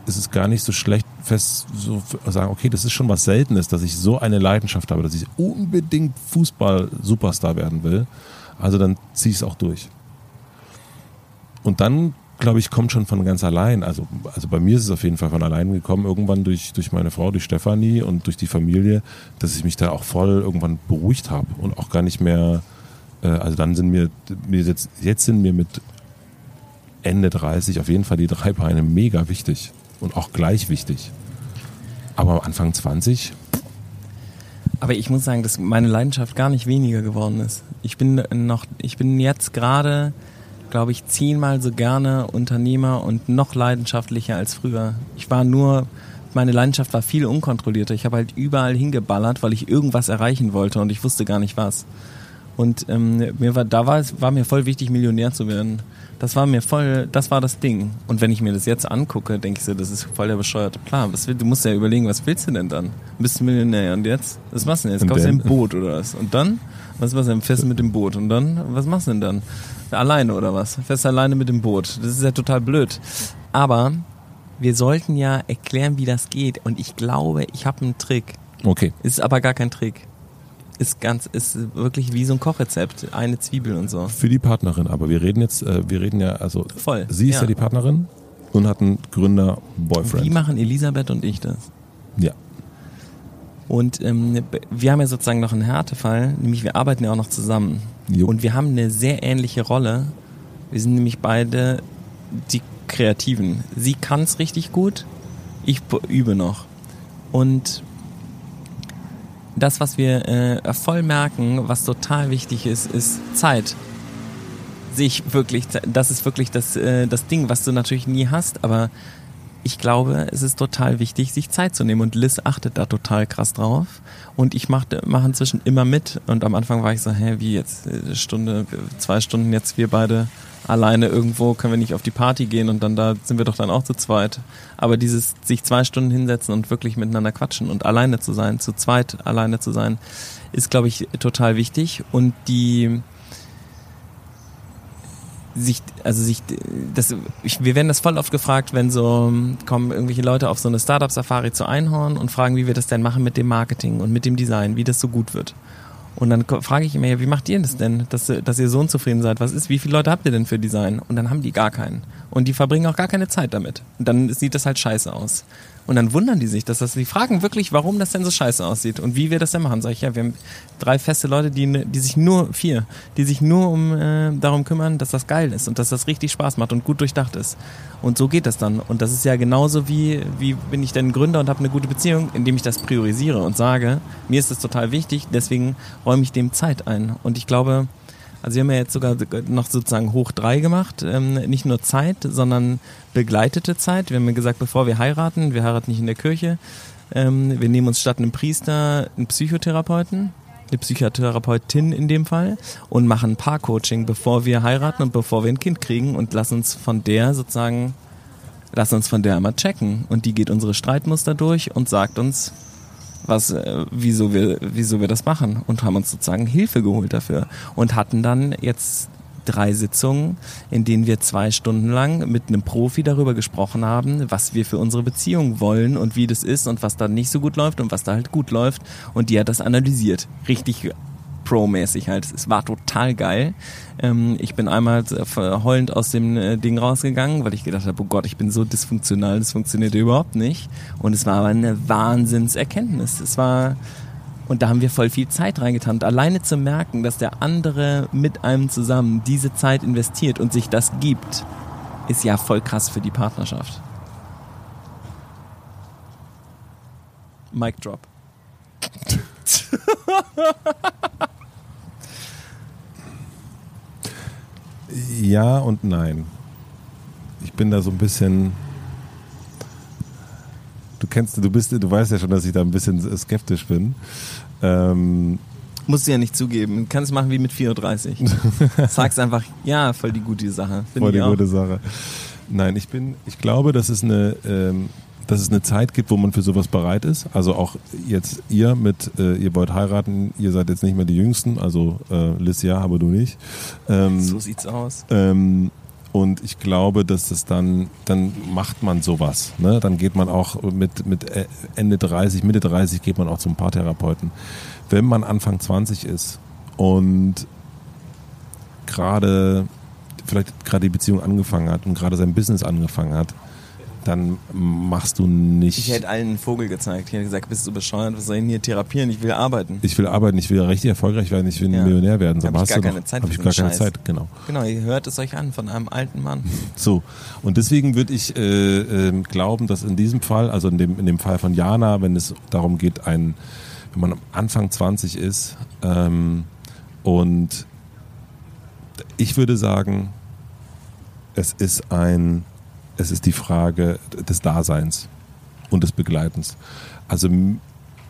ist es gar nicht so schlecht, fest so sagen, okay, das ist schon was Seltenes, dass ich so eine Leidenschaft habe, dass ich unbedingt Fußball-Superstar werden will. Also dann ziehe ich es auch durch. Und dann, glaube ich, kommt schon von ganz allein. Also, also bei mir ist es auf jeden Fall von allein gekommen, irgendwann durch, durch meine Frau, durch Stefanie und durch die Familie, dass ich mich da auch voll irgendwann beruhigt habe und auch gar nicht mehr, äh, also dann sind mir, mir jetzt, jetzt sind mir mit Ende 30 auf jeden Fall die drei Beine mega wichtig und auch gleich wichtig. Aber Anfang 20. Aber ich muss sagen, dass meine Leidenschaft gar nicht weniger geworden ist. Ich bin noch, ich bin jetzt gerade glaube ich, zehnmal so gerne Unternehmer und noch leidenschaftlicher als früher. Ich war nur, meine Leidenschaft war viel unkontrollierter. Ich habe halt überall hingeballert, weil ich irgendwas erreichen wollte und ich wusste gar nicht was. Und ähm, mir war, da war es war mir voll wichtig, Millionär zu werden. Das war mir voll, das war das Ding. Und wenn ich mir das jetzt angucke, denke ich so, das ist voll der bescheuerte Plan. Was will, du musst ja überlegen, was willst du denn dann? Bist du Millionär und jetzt? Was machst du denn jetzt? Kaufst du ein Boot oder was? Und dann? Was machst du denn? Fährst du mit dem Boot? Und dann? Was machst du denn dann? Alleine oder was? Fährst alleine mit dem Boot. Das ist ja total blöd. Aber wir sollten ja erklären, wie das geht. Und ich glaube, ich habe einen Trick. Okay. Ist aber gar kein Trick. Ist ganz, ist wirklich wie so ein Kochrezept. Eine Zwiebel und so. Für die Partnerin, aber wir reden jetzt, äh, wir reden ja, also. Voll. Sie ist ja, ja die Partnerin und hat einen Gründer-Boyfriend. Wie machen Elisabeth und ich das? Ja. Und ähm, wir haben ja sozusagen noch einen Härtefall, nämlich wir arbeiten ja auch noch zusammen. Jo. Und wir haben eine sehr ähnliche Rolle. Wir sind nämlich beide die Kreativen. Sie kann es richtig gut, ich übe noch. Und das, was wir äh, voll merken, was total wichtig ist, ist Zeit. Sich wirklich, das ist wirklich das, äh, das Ding, was du natürlich nie hast, aber ich glaube, es ist total wichtig, sich Zeit zu nehmen und Liz achtet da total krass drauf. Und ich mache mach inzwischen immer mit. Und am Anfang war ich so, hä, wie jetzt eine Stunde, zwei Stunden jetzt wir beide alleine irgendwo, können wir nicht auf die Party gehen und dann da sind wir doch dann auch zu zweit. Aber dieses sich zwei Stunden hinsetzen und wirklich miteinander quatschen und alleine zu sein, zu zweit alleine zu sein, ist, glaube ich, total wichtig. Und die sich, also sich, das, ich, wir werden das voll oft gefragt, wenn so kommen irgendwelche Leute auf so eine Startup-Safari zu Einhorn und fragen, wie wir das denn machen mit dem Marketing und mit dem Design, wie das so gut wird. Und dann frage ich immer, ja, wie macht ihr das denn, dass, dass ihr so unzufrieden seid? Was ist, wie viele Leute habt ihr denn für Design? Und dann haben die gar keinen. Und die verbringen auch gar keine Zeit damit. Und dann sieht das halt scheiße aus. Und dann wundern die sich, dass das, die fragen wirklich, warum das denn so scheiße aussieht und wie wir das denn machen. Sag ich, ja, wir haben drei feste Leute, die, die sich nur, vier, die sich nur um, äh, darum kümmern, dass das geil ist und dass das richtig Spaß macht und gut durchdacht ist. Und so geht das dann. Und das ist ja genauso wie, wie bin ich denn Gründer und habe eine gute Beziehung, indem ich das priorisiere und sage, mir ist das total wichtig, deswegen räume ich dem Zeit ein. Und ich glaube, also wir haben ja jetzt sogar noch sozusagen hoch drei gemacht. Ähm, nicht nur Zeit, sondern begleitete Zeit. Wir haben ja gesagt, bevor wir heiraten, wir heiraten nicht in der Kirche, ähm, wir nehmen uns statt einem Priester einen Psychotherapeuten, eine Psychotherapeutin in dem Fall und machen ein Paar-Coaching, bevor wir heiraten und bevor wir ein Kind kriegen und lassen uns von der sozusagen, lassen uns von der einmal checken. Und die geht unsere Streitmuster durch und sagt uns, was, äh, wieso wir, wieso wir das machen und haben uns sozusagen Hilfe geholt dafür und hatten dann jetzt drei Sitzungen, in denen wir zwei Stunden lang mit einem Profi darüber gesprochen haben, was wir für unsere Beziehung wollen und wie das ist und was da nicht so gut läuft und was da halt gut läuft. Und die hat das analysiert. Richtig Pro-mäßig halt. Es war total geil. Ähm, ich bin einmal heulend aus dem äh, Ding rausgegangen, weil ich gedacht habe, oh Gott, ich bin so dysfunktional, das funktioniert überhaupt nicht. Und es war aber eine Wahnsinnserkenntnis. Es war, und da haben wir voll viel Zeit reingetan. Und alleine zu merken, dass der andere mit einem zusammen diese Zeit investiert und sich das gibt, ist ja voll krass für die Partnerschaft. Mic drop. Ja und nein. Ich bin da so ein bisschen. Du kennst, du bist, du weißt ja schon, dass ich da ein bisschen skeptisch bin. Ähm, Musst du ja nicht zugeben. Du kannst es machen wie mit 34. Sag's einfach, ja, voll die gute Sache. Voll die gute Sache. Nein, ich bin, ich glaube, das ist eine, ähm, dass es eine Zeit gibt, wo man für sowas bereit ist. Also auch jetzt ihr mit, äh, ihr wollt heiraten, ihr seid jetzt nicht mehr die Jüngsten, also äh, Liz ja, aber du nicht. Ähm, so sieht's aus. Ähm, und ich glaube, dass das dann, dann macht man sowas. Ne? Dann geht man auch mit, mit äh, Ende 30, Mitte 30 geht man auch zum Paartherapeuten. Wenn man Anfang 20 ist und gerade vielleicht gerade die Beziehung angefangen hat und gerade sein Business angefangen hat, dann machst du nicht. Ich hätte allen einen Vogel gezeigt. Ich hätte gesagt, bist du bescheuert, was soll ich denn hier therapieren? Ich will arbeiten. Ich will arbeiten, ich will richtig erfolgreich werden, ich will ja. Millionär werden. So, habe ich gar keine Zeit Habe ich gar keine Zeit, genau. Genau, ihr hört es euch an von einem alten Mann. So, und deswegen würde ich äh, äh, glauben, dass in diesem Fall, also in dem, in dem Fall von Jana, wenn es darum geht, ein, wenn man am Anfang 20 ist ähm, und ich würde sagen, es ist ein es ist die Frage des Daseins und des Begleitens. Also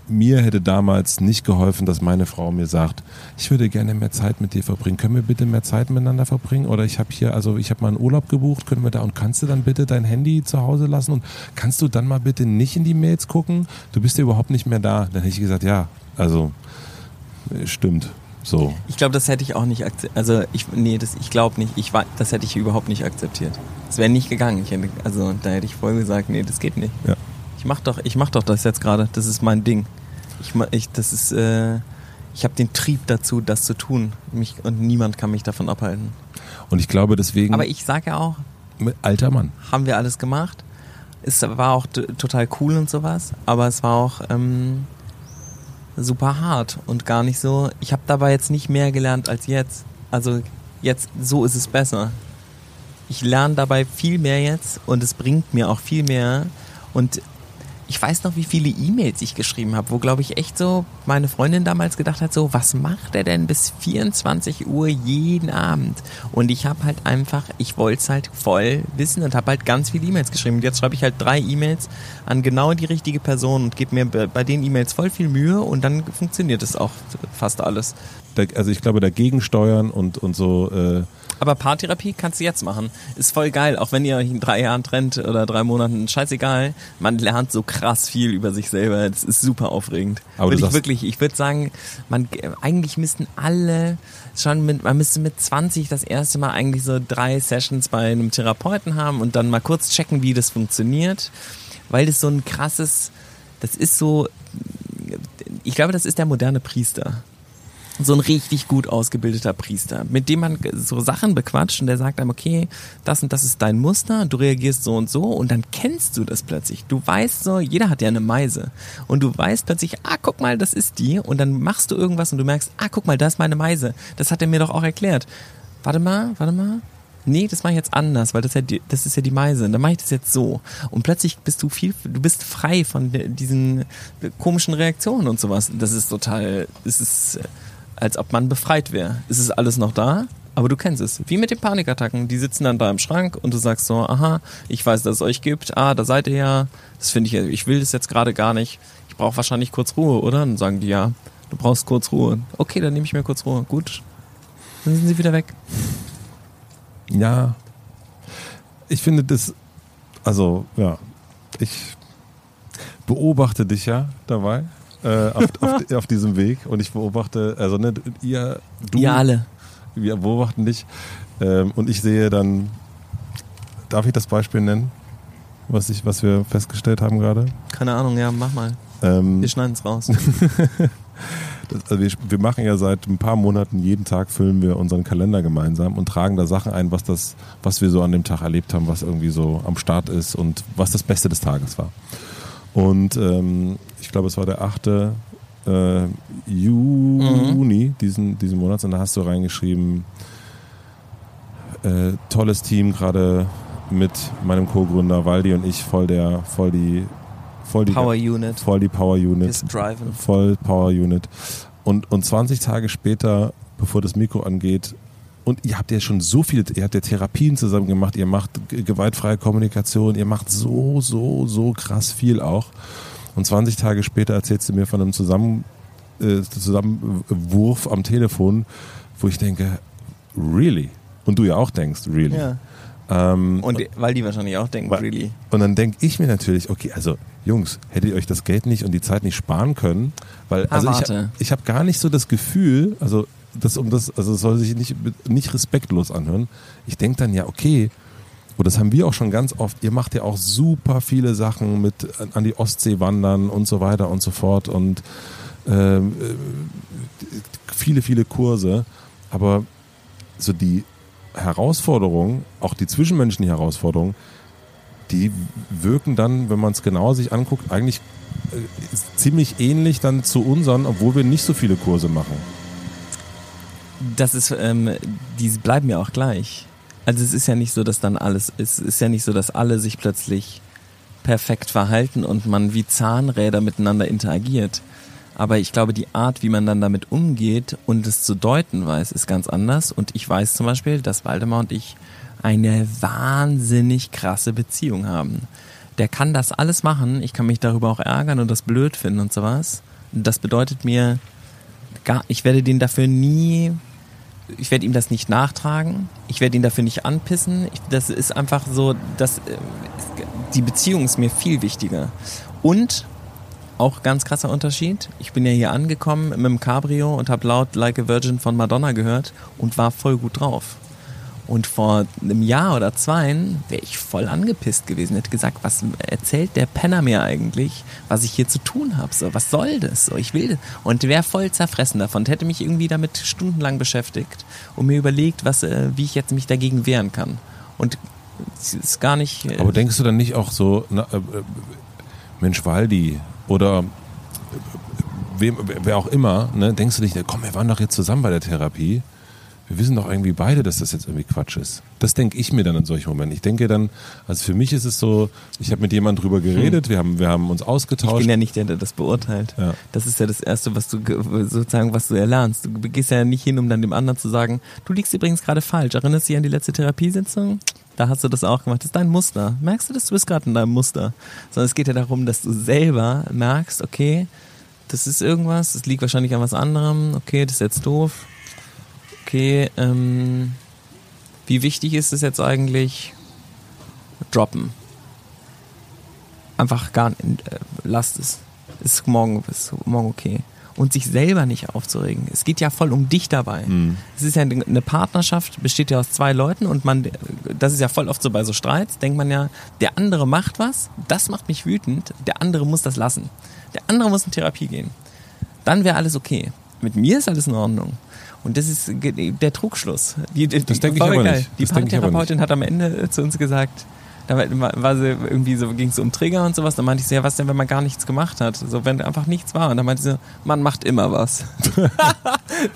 mir hätte damals nicht geholfen, dass meine Frau mir sagt, ich würde gerne mehr Zeit mit dir verbringen. Können wir bitte mehr Zeit miteinander verbringen? Oder ich habe hier, also ich habe mal einen Urlaub gebucht, können wir da und kannst du dann bitte dein Handy zu Hause lassen und kannst du dann mal bitte nicht in die Mails gucken? Du bist ja überhaupt nicht mehr da. Dann hätte ich gesagt, ja, also stimmt. So. Ich glaube, das hätte ich auch nicht akzeptiert. Also ich, nee, das, ich glaube nicht. Ich war, das hätte ich überhaupt nicht akzeptiert. Es wäre nicht gegangen. Ich hätte, also da hätte ich voll gesagt, nee, das geht nicht. Ja. Ich mach doch, ich mach doch das jetzt gerade. Das ist mein Ding. Ich, ich das ist, äh, ich habe den Trieb dazu, das zu tun. Mich, und niemand kann mich davon abhalten. Und ich glaube deswegen. Aber ich sage ja auch. Alter Mann. Haben wir alles gemacht. Es war auch total cool und sowas. Aber es war auch. Ähm, super hart und gar nicht so. Ich habe dabei jetzt nicht mehr gelernt als jetzt. Also jetzt, so ist es besser. Ich lerne dabei viel mehr jetzt und es bringt mir auch viel mehr. Und ich weiß noch, wie viele E-Mails ich geschrieben habe, wo, glaube ich, echt so meine Freundin damals gedacht hat, so, was macht er denn bis 24 Uhr jeden Abend? Und ich habe halt einfach, ich wollte es halt voll wissen und habe halt ganz viele E-Mails geschrieben. Und jetzt schreibe ich halt drei E-Mails an genau die richtige Person und gebe mir bei den E-Mails voll viel Mühe und dann funktioniert es auch fast alles. Also ich glaube, dagegen steuern und, und so... Äh aber Paartherapie kannst du jetzt machen. Ist voll geil, auch wenn ihr euch in drei Jahren trennt oder drei Monaten, scheißegal. Man lernt so krass viel über sich selber. Das ist super aufregend. Aber würde ich wirklich, ich würde sagen, man, eigentlich müssten alle schon mit, man müsste mit 20 das erste Mal eigentlich so drei Sessions bei einem Therapeuten haben und dann mal kurz checken, wie das funktioniert. Weil das so ein krasses, das ist so, ich glaube, das ist der moderne Priester so ein richtig gut ausgebildeter Priester, mit dem man so Sachen bequatscht und der sagt einem, okay, das und das ist dein Muster, du reagierst so und so und dann kennst du das plötzlich. Du weißt so, jeder hat ja eine Meise und du weißt plötzlich, ah, guck mal, das ist die und dann machst du irgendwas und du merkst, ah, guck mal, das ist meine Meise. Das hat er mir doch auch erklärt. Warte mal, warte mal. Nee, das mache ich jetzt anders, weil das, ja die, das ist ja die Meise. Dann mache ich das jetzt so. Und plötzlich bist du viel, du bist frei von diesen komischen Reaktionen und sowas. Das ist total, das ist als ob man befreit wäre. Es ist alles noch da, aber du kennst es. Wie mit den Panikattacken. Die sitzen dann da im Schrank und du sagst so, aha, ich weiß, dass es euch gibt. Ah, da seid ihr ja. Das finde ich, ich will das jetzt gerade gar nicht. Ich brauche wahrscheinlich kurz Ruhe, oder? Dann sagen die ja, du brauchst kurz Ruhe. Okay, dann nehme ich mir kurz Ruhe. Gut. Dann sind sie wieder weg. Ja. Ich finde das, also, ja, ich beobachte dich ja dabei äh, auf, auf, auf, diesem Weg und ich beobachte, also ne, ihr, du, ihr alle. wir beobachten dich ähm, und ich sehe dann, darf ich das Beispiel nennen, was, ich, was wir festgestellt haben gerade? Keine Ahnung, ja, mach mal. Ähm, Wir schneiden es raus. das, also wir, wir machen ja seit ein paar Monaten, jeden Tag füllen wir unseren Kalender gemeinsam und tragen da Sachen ein, was, das, was wir so an dem Tag erlebt haben, was irgendwie so am Start ist und was das Beste des Tages war. Und ähm, ich glaube, es war der 8. Äh, Juni diesen, diesen Monats und da hast du reingeschrieben, äh, tolles Team, gerade mit meinem Co-Gründer Waldi und ich voll der, voll die, voll die Power Unit. voll die Power Unit Ist driven. voll Power Unit. Und, und 20 Tage später, bevor das Mikro angeht, und ihr habt ja schon so viel, ihr habt ja Therapien zusammen gemacht, ihr macht gewaltfreie Kommunikation, ihr macht so, so, so krass viel auch. Und 20 Tage später erzählst du mir von einem Zusammen, äh, Zusammenwurf am Telefon, wo ich denke, really? Und du ja auch denkst, really? Ja. Ähm, Und weil die wahrscheinlich auch denken, Wa- really. und dann denke ich mir natürlich, okay, also Jungs, hättet ihr euch das Geld nicht und die Zeit nicht sparen können? Weil Ah, also ich, warte. ich habe gar nicht so das Gefühl, also das um das, also es soll sich nicht nicht respektlos anhören. Ich denke dann ja, okay, und das haben wir auch schon ganz oft. Ihr macht ja auch super viele Sachen mit an- an die Ostsee wandern und so weiter und so fort und ähm, äh, viele viele Kurse, aber so die Herausforderungen, auch die zwischenmenschlichen Herausforderungen, die wirken dann, wenn man es genau sich anguckt, eigentlich äh, ziemlich ähnlich dann zu unseren, obwohl wir nicht so viele Kurse machen. Das ist, ähm, die bleiben ja auch gleich. Also es ist ja nicht so, dass dann alles, es ist ja nicht so, dass alle sich plötzlich perfekt verhalten und man wie Zahnräder miteinander interagiert. Aber ich glaube, die Art, wie man dann damit umgeht und es zu deuten weiß, ist ganz anders. Und ich weiß zum Beispiel, dass Waldemar und ich eine wahnsinnig krasse Beziehung haben. Der kann das alles machen. Ich kann mich darüber auch ärgern und das blöd finden und sowas. Das bedeutet mir, gar, ich werde den dafür nie, ich werde ihm das nicht nachtragen, ich werde ihn dafür nicht anpissen. Ich, das ist einfach so, dass äh, die Beziehung ist mir viel wichtiger. Und auch ganz krasser Unterschied. Ich bin ja hier angekommen mit dem Cabrio und habe laut Like a Virgin von Madonna gehört und war voll gut drauf. Und vor einem Jahr oder zwei wäre ich voll angepisst gewesen. Hätte gesagt, was erzählt der Penner mir eigentlich, was ich hier zu tun habe? So, was soll das? So, ich will und wäre voll zerfressen davon. Und hätte mich irgendwie damit stundenlang beschäftigt und mir überlegt, was, äh, wie ich jetzt mich dagegen wehren kann. Und es ist gar nicht. äh, Aber denkst du dann nicht auch so, na, äh, äh, Mensch Waldi oder äh, wem, wer auch immer, ne, denkst du nicht, komm, wir waren doch jetzt zusammen bei der Therapie. Wir wissen doch irgendwie beide, dass das jetzt irgendwie Quatsch ist. Das denke ich mir dann in solchen Momenten. Ich denke dann, also für mich ist es so, ich habe mit jemandem drüber geredet, wir, haben, wir haben uns Ich ausgetauscht. bin ja nicht der, der das beurteilt. Ja. Das ist ja das Erste, was du ge- sozusagen, was du erlernst. Du gehst ja nicht hin, um dann dem anderen zu sagen, du liegst übrigens gerade falsch. Erinnerst du dich an die letzte Therapiesitzung? Da hast du das auch gemacht. Das ist dein Muster. Merkst du das? Du bist gerade in deinem Muster. Sondern es geht ja darum, dass du selber merkst, okay, das ist irgendwas, das liegt wahrscheinlich an was anderem, okay, das ist jetzt doof. Okay, ähm, wie wichtig ist es jetzt eigentlich? Droppen einfach gar nicht, äh, lasst es. Ist morgen, ist morgen okay. Und sich selber nicht aufzuregen. Es geht ja voll um dich dabei. Es ist ja eine eine Partnerschaft, besteht ja aus zwei Leuten und man, das ist ja voll oft so bei so Streits, denkt man ja, der andere macht was, das macht mich wütend, der andere muss das lassen. Der andere muss in Therapie gehen. Dann wäre alles okay. Mit mir ist alles in Ordnung. Und das ist der Trugschluss. Die, die, Das denke ich aber geil. nicht. Die Das Paartherapeutin hat am Ende zu uns gesagt, da war sie irgendwie so, ging es um Trigger und sowas. Da meinte ich so, ja, was denn, wenn man gar nichts gemacht hat? So, wenn einfach nichts war. Und dann meinte sie, man macht immer was. da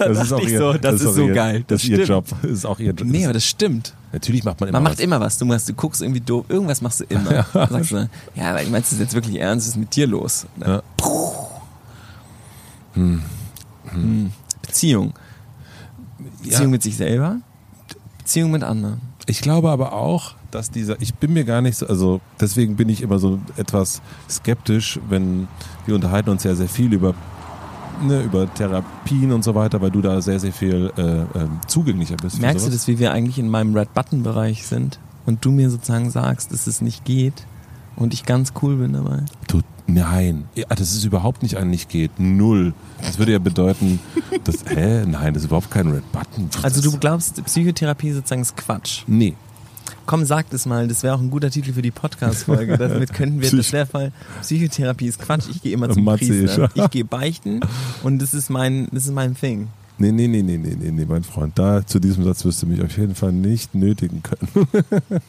dachte ich so, das, ist, auch so ihr, geil. Das, ist ihr. Job. Das ist auch ihr Job. Nee, aber das stimmt. Natürlich macht man immer Man macht was. immer was. Du, machst, du guckst irgendwie doof. Irgendwas machst du immer. Dann sagst du, ja, aber ich meinst du jetzt wirklich ernst? Was ist mit dir los? Dann, Ja. Hm. Beziehung. Beziehung Ja. mit sich selber, Beziehung mit anderen. Ich glaube aber auch, dass dieser, ich bin mir gar nicht so, also deswegen bin ich immer so etwas skeptisch, wenn wir unterhalten uns ja sehr viel über, ne, über Therapien und so weiter, weil du da sehr, sehr viel äh, ähm, zugänglicher bist. Merkst du das, wie wir eigentlich in meinem Red Button Bereich sind und du mir sozusagen sagst, dass es nicht geht Und ich ganz cool bin dabei. Du, nein, ja, das ist überhaupt nicht ein nicht geht. Null. Das würde ja bedeuten, dass, hä, nein, das ist überhaupt kein Red Button. Also das, du glaubst, Psychotherapie sozusagen ist Quatsch. Nee. Komm, sag das mal, das wäre auch ein guter Titel für die Podcast-Folge. Damit könnten wir, das wäre Fall, Psychotherapie ist Quatsch, ich gehe immer zum Matze Priester. Ich gehe beichten und das ist mein, das ist mein Thing. Nee, nee, nee, nee, nee, nee, nee, mein Freund. Da zu diesem Satz wirst du mich auf jeden Fall nicht nötigen können.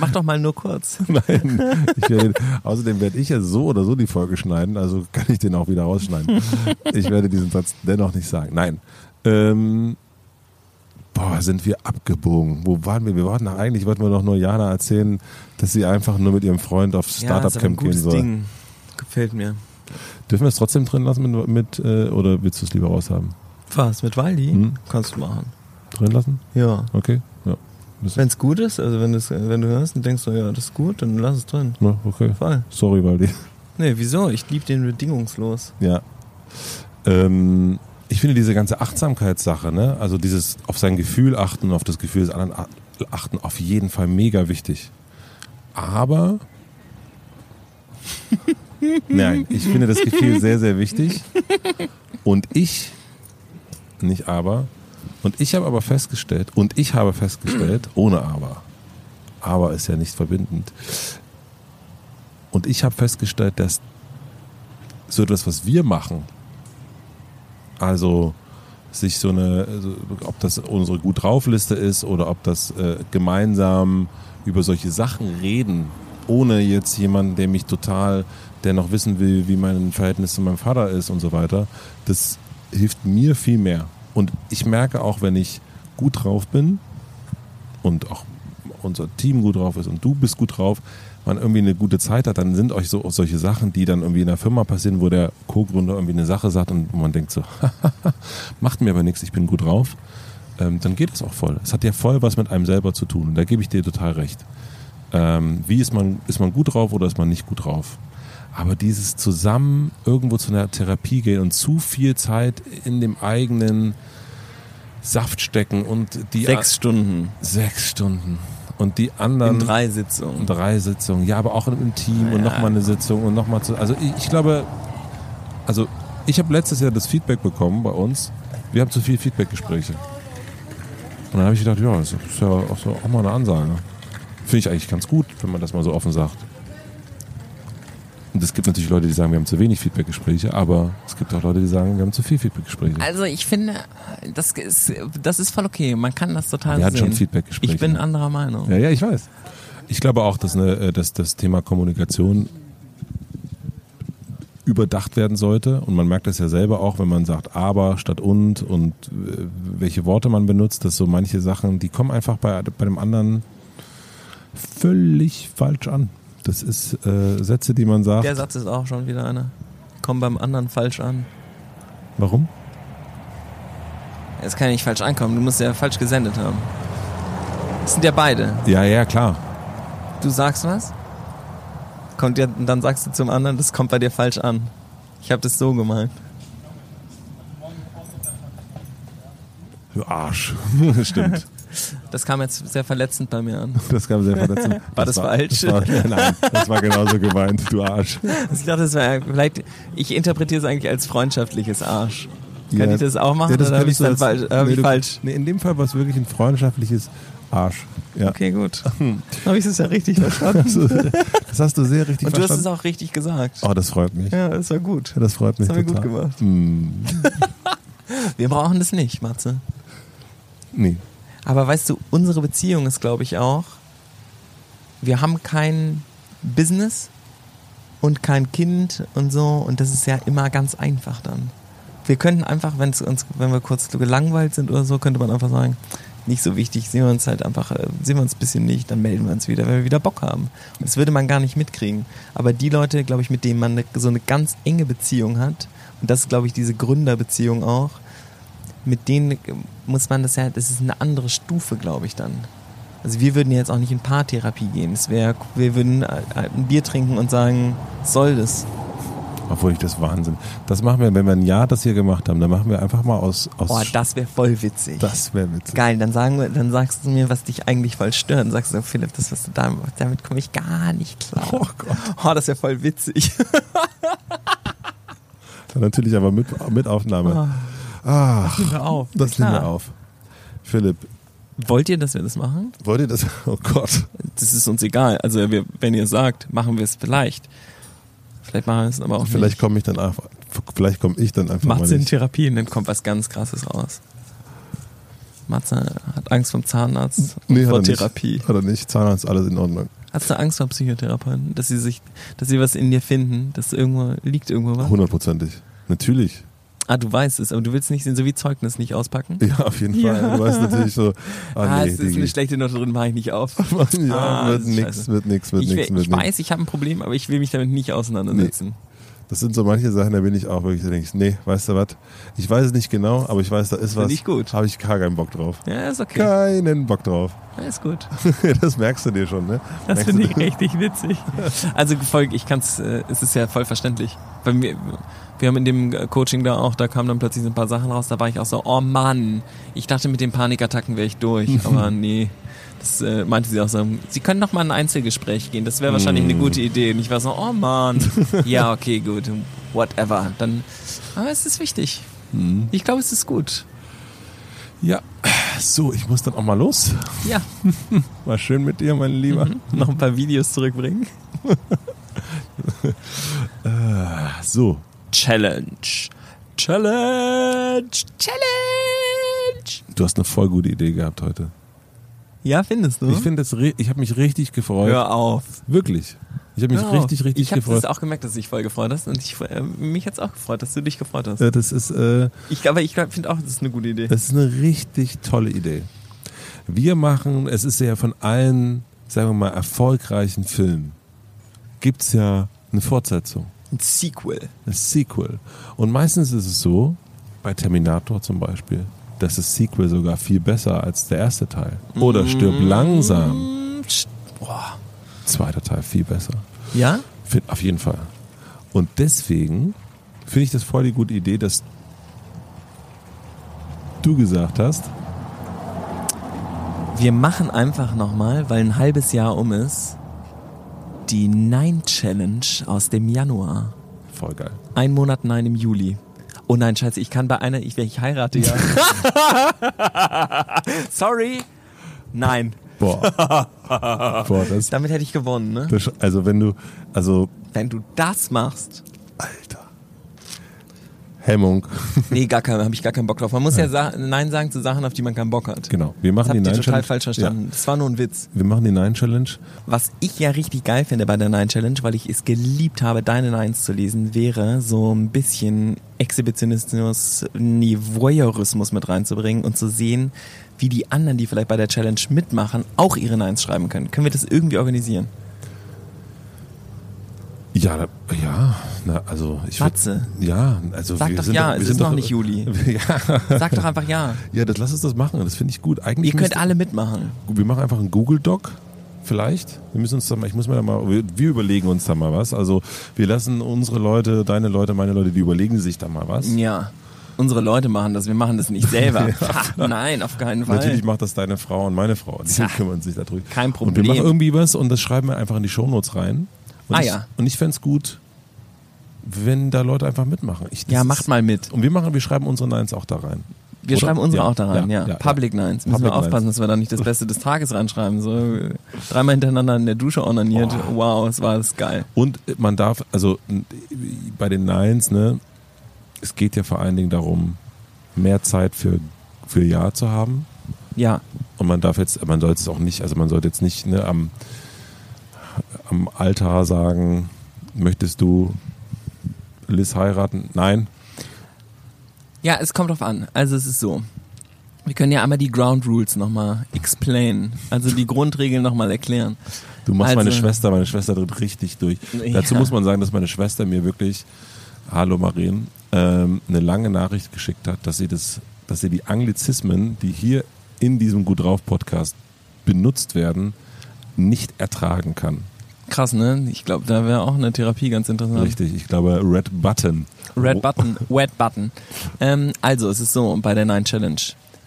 Mach doch mal nur kurz. Nein. Werde, außerdem werde ich ja so oder so die Folge schneiden, also kann ich den auch wieder rausschneiden. Ich werde diesen Satz dennoch nicht sagen. Nein. Ähm, boah, sind wir abgebogen. Wo waren wir? Wir wollten eigentlich, wollten wir doch nur Jana erzählen, dass sie einfach nur mit ihrem Freund aufs ja, aber ein Startup-Camp gehen gutes soll. Ding. Gefällt mir. Dürfen wir es trotzdem drin lassen mit, mit äh, oder willst du es lieber raushaben? Was, mit Waldi? Hm? Kannst du machen. Drin lassen? Ja. Okay. Wenn es gut ist, also wenn, das, wenn du hörst und denkst so, ja, das ist gut, dann lass es drin. Ja, okay. Voll. Sorry, Waldi. Nee, wieso? Ich liebe den bedingungslos. Ja. Ähm, ich finde diese ganze Achtsamkeitssache, ne? also dieses auf sein Gefühl achten und auf das Gefühl des anderen achten, auf jeden Fall mega wichtig. Aber, nein, ich finde das Gefühl sehr, sehr wichtig. Und ich, nicht aber, und ich habe aber festgestellt, und ich habe festgestellt, ohne aber, aber ist ja nicht verbindend, und ich habe festgestellt, dass so etwas, was wir machen, also sich so eine, also ob das unsere gut drauf Liste ist oder ob das äh, gemeinsam über solche Sachen reden, ohne jetzt jemanden, der mich total, der noch wissen will, wie mein Verhältnis zu meinem Vater ist und so weiter, das hilft mir viel mehr. Und ich merke auch, wenn ich gut drauf bin und auch unser Team gut drauf ist und du bist gut drauf, man irgendwie eine gute Zeit hat, dann sind euch so solche Sachen, die dann irgendwie in der Firma passieren, wo der Co-Gründer irgendwie eine Sache sagt und man denkt so, macht mir aber nichts, ich bin gut drauf, ähm, dann geht es auch voll. Es hat ja voll was mit einem selber zu tun und da gebe ich dir total recht. Ähm, wie ist man, ist man gut drauf oder ist man nicht gut drauf? Aber dieses zusammen irgendwo zu einer Therapie gehen und zu viel Zeit in dem eigenen Saft stecken und die Sechs Stunden sechs Stunden und die anderen in drei Sitzungen. drei Sitzungen, ja, aber auch im Team und Ja. nochmal eine Sitzung und nochmal zu. Also ich, ich glaube, also ich habe letztes Jahr das Feedback bekommen bei uns. Wir haben zu viel Feedbackgespräche. Und dann habe ich gedacht, ja, das ist ja auch, so, auch mal eine Ansage. Finde ich eigentlich ganz gut, wenn man das mal so offen sagt. Und es gibt natürlich Leute, die sagen, wir haben zu wenig Feedbackgespräche, aber es gibt auch Leute, die sagen, wir haben zu viel Feedbackgespräche. Also ich finde, das ist, das ist voll okay. Man kann das total Wir hatten sehen. schon Feedbackgespräche. Ich bin anderer Meinung. Ja, ja, ich weiß. Ich glaube auch, dass, eine, äh, dass das Thema Kommunikation überdacht werden sollte. Und man merkt das ja selber auch, wenn man sagt aber statt und und äh, welche Worte man benutzt, dass so manche Sachen, die kommen einfach bei, bei dem anderen völlig falsch an. Das ist äh, Sätze, die man sagt. Der Satz ist auch schon wieder einer. Komm beim anderen falsch an. Warum? Es kann ja nicht falsch ankommen. Du musst ja falsch gesendet haben. Das sind ja beide. Ja, ja, klar. Du sagst was, kommt ja, und dann sagst du zum anderen, das kommt bei dir falsch an. Ich habe das so gemeint. Du Arsch. Stimmt. Das kam jetzt sehr verletzend bei mir an. Das kam sehr verletzend. War das falsch? Das war, nein, das war genauso gemeint, du Arsch. Ich dachte, das war vielleicht. Ich interpretiere es eigentlich als freundschaftliches Arsch. Kann Ja. ich das auch machen Ja, das oder habe ich als- falsch? Nee, du- falsch? Nee, in dem Fall war es wirklich ein freundschaftliches Arsch. Ja. Okay, gut. Habe ich es ja richtig verstanden. Das hast du sehr richtig Und du hast es verstanden. auch richtig gesagt. oh, das freut mich. Ja, das war gut. Das freut mich Das haben wir gut gemacht. Mm, Wir brauchen das nicht, Matze. nee. Aber weißt du, unsere Beziehung ist, glaube ich, auch, wir haben kein Business und kein Kind und so und das ist ja immer ganz einfach dann. Wir könnten einfach, wenn es uns, wenn wir kurz gelangweilt sind oder so, könnte man einfach sagen, nicht so wichtig, sehen wir uns halt einfach, äh, sehen wir uns ein bisschen nicht, dann melden wir uns wieder, wenn wir wieder Bock haben. Und das würde man gar nicht mitkriegen. Aber die Leute, glaube ich, mit denen man eine, so eine ganz enge Beziehung hat, und das ist, glaube ich, diese Gründerbeziehung auch, mit denen muss man das ja, das ist eine andere Stufe, glaube ich dann. Also wir würden jetzt auch nicht in Paartherapie gehen. Es wäre, wir würden äh, ein Bier trinken und sagen, soll das? Obwohl ich das Wahnsinn. Das machen wir, wenn wir ein Jahr das hier gemacht haben, dann machen wir einfach mal aus. aus Oh, das wäre voll witzig. das wäre witzig. Geil, dann sagen wir, dann sagst du mir, was dich eigentlich voll stört. Dann sagst du, Philipp, das, was du da, damit komme ich gar nicht klar. Oh Gott. Oh, das wäre voll witzig. Dann natürlich aber mit, mit Aufnahme. Ah, Nehmen wir auf. das Klar. nehmen wir auf. Philipp, Wollt ihr, dass wir das machen? wollt ihr das? Oh Gott. Das ist uns egal. Also, wir, wenn ihr sagt, machen wir es vielleicht. Vielleicht machen wir es aber auch Vielleicht nicht. komme ich dann einfach. Vielleicht komme ich dann einfach Matze mal in nicht. Therapie und dann kommt was ganz Krasses raus. Matze hat Angst vom Zahnarzt Nee, hat vor nicht. Therapie. Hat er nicht. Zahnarzt, alles in Ordnung. Hast du Angst vor Psychotherapeuten? Dass sie sich, dass sie was in dir finden, dass irgendwo, liegt irgendwo was? Hundertprozentig. Natürlich. Ah, du weißt es, aber du willst nicht so wie Zeugnis nicht auspacken? Ja, auf jeden Ja. Fall. Du weißt natürlich so. Ah, Ah, nee, es ist eine schlechte Note drin, mache ich nicht auf. ja, Ah, wird nix, wird nix, wird ich nix, will- ich nix. weiß, ich habe ein Problem, aber ich will mich damit nicht auseinandersetzen. Das sind so manche Sachen, da bin ich auch wirklich, da denke ich, nee, weißt du was? Ich weiß es nicht genau, aber ich weiß, da ist was. Finde ich gut. Habe ich gar keinen Bock drauf. Ja, ist okay. Keinen Bock drauf. Ja, ist gut. das merkst du dir schon, ne? Das finde ich richtig witzig. Also Volk, ich kann es, äh, es ist ja voll verständlich. Bei mir, wir haben in dem äh, Coaching da auch, da kamen dann plötzlich so ein paar Sachen raus, da war ich auch so, oh Mann, ich dachte mit den Panikattacken wäre ich durch, aber nee. Das äh, meinte sie auch so, sie können noch mal in ein Einzelgespräch gehen, das wäre wahrscheinlich eine gute Idee. Und ich war so, oh Mann, ja, okay, gut, whatever. Dann, aber es ist wichtig. Ich glaube, es ist gut. Ja, so, ich muss dann auch mal los. Ja, War schön mit dir, mein Lieber. noch ein paar Videos zurückbringen. So, Challenge. Challenge. Challenge. du hast eine voll gute Idee gehabt heute. Ja, findest du? Ich finde das, ich habe mich richtig gefreut. Hör auf. Wirklich. Ich habe mich Hör auf. richtig, richtig ich habe gefreut. das auch gemerkt, dass du dich voll gefreut hast. Und ich, äh, mich hat's auch gefreut, dass du dich gefreut hast. Äh, das ist, äh, Ich, aber ich finde auch, das ist eine gute Idee. Das ist eine richtig tolle Idee. Wir machen, es ist ja von allen, sagen wir mal, erfolgreichen Filmen, gibt es ja eine Fortsetzung, Ein Sequel. ein Sequel. Und meistens ist es so, bei Terminator zum Beispiel, dass das Sequel sogar viel besser als der erste Teil. Oder stirb langsam, Mm, st- Boah. zweiter Teil viel besser. Ja? Find, auf jeden Fall. Und deswegen finde ich das voll die gute Idee, dass du gesagt hast, Wir machen einfach nochmal, weil ein halbes Jahr um ist, die Nine Challenge aus dem Januar. voll geil. Ein Monat Nein im Juli. Oh nein, scheiße, ich kann bei einer, ich, ich heirate ja. Sorry. Nein. Boah. Boah, das, Damit hätte ich gewonnen, ne? das, also wenn du, also, Wenn du das machst. Hemmung. Nee, gar kein, habe ich gar keinen Bock drauf. Man muss ja, sa Nein sagen zu Sachen, auf die man keinen Bock hat. Genau. Wir Das machen die habt ihr Nine total Challenge. falsch verstanden. Das war nur ein Witz. Ja, wir machen die Nine Challenge. Was ich ja richtig geil finde bei der Nine Challenge, weil ich es geliebt habe, deine Nines zu lesen, wäre so ein bisschen Exhibitionismus, Voyeurismus mit reinzubringen und zu sehen, wie die anderen, die vielleicht bei der Challenge mitmachen, auch ihre Nines schreiben können. Können wir das irgendwie organisieren? Ja, ja, na, also ich würd- Matze. Ja, also Sag wir doch sind ja, doch, wir es sind ist noch doch, nicht Juli. ja, Sag doch einfach ja. ja, das lass uns das machen. Das finde ich gut. Eigentlich Ihr könnt alle mitmachen. Wir machen einfach einen Google Doc. Vielleicht. Wir müssen uns da mal, ich muss mir da mal, wir, wir überlegen uns da mal was. Also wir lassen unsere Leute, deine Leute, meine Leute, die überlegen sich da mal was. Ja. Unsere Leute machen das, wir machen das nicht selber. Ha, nein, auf keinen Fall. Natürlich macht das deine Frau und meine Frau. Die Tja, kümmern sich darum. kein Und wir Problem. machen irgendwie was und das schreiben wir einfach in die Shownotes rein. Und Ah ich, ja. Und ich fände es gut, wenn da Leute einfach mitmachen. Ich, ja, ist- macht mal mit. Und wir machen, wir schreiben unsere Nines auch da rein. Wir Oder? schreiben unsere Ja, auch da rein, ja. ja, ja, Public Nines. Müssen Public wir aufpassen, Nines. dass wir da nicht das Beste des Tages reinschreiben. So dreimal hintereinander in der Dusche onaniert. Wow, es war das geil. Und man darf, also bei den Nines, ne, es geht ja vor allen Dingen darum, mehr Zeit für, für Ja zu haben. Ja, Und man darf jetzt, man sollte es auch nicht, also man sollte jetzt nicht ne, am, am Altar sagen, möchtest du Liz heiraten? Nein. ja, es kommt drauf an. Also es ist so. Wir können ja einmal die Ground Rules nochmal explain. Also die Grundregeln nochmal erklären. Du machst Also- meine Schwester, meine Schwester tritt richtig durch. Ja. Dazu muss man sagen, dass meine Schwester mir wirklich, hallo Maren, ähm, eine lange Nachricht geschickt hat, dass sie das, dass sie die Anglizismen, die hier in diesem Gut drauf Podcast benutzt werden, nicht ertragen kann. Krass, ne? Ich glaube, da wäre auch eine Therapie ganz interessant. Richtig, ich glaube Red Button. Red Button, Wet Button. Ähm, also, es ist so bei der Nine Challenge.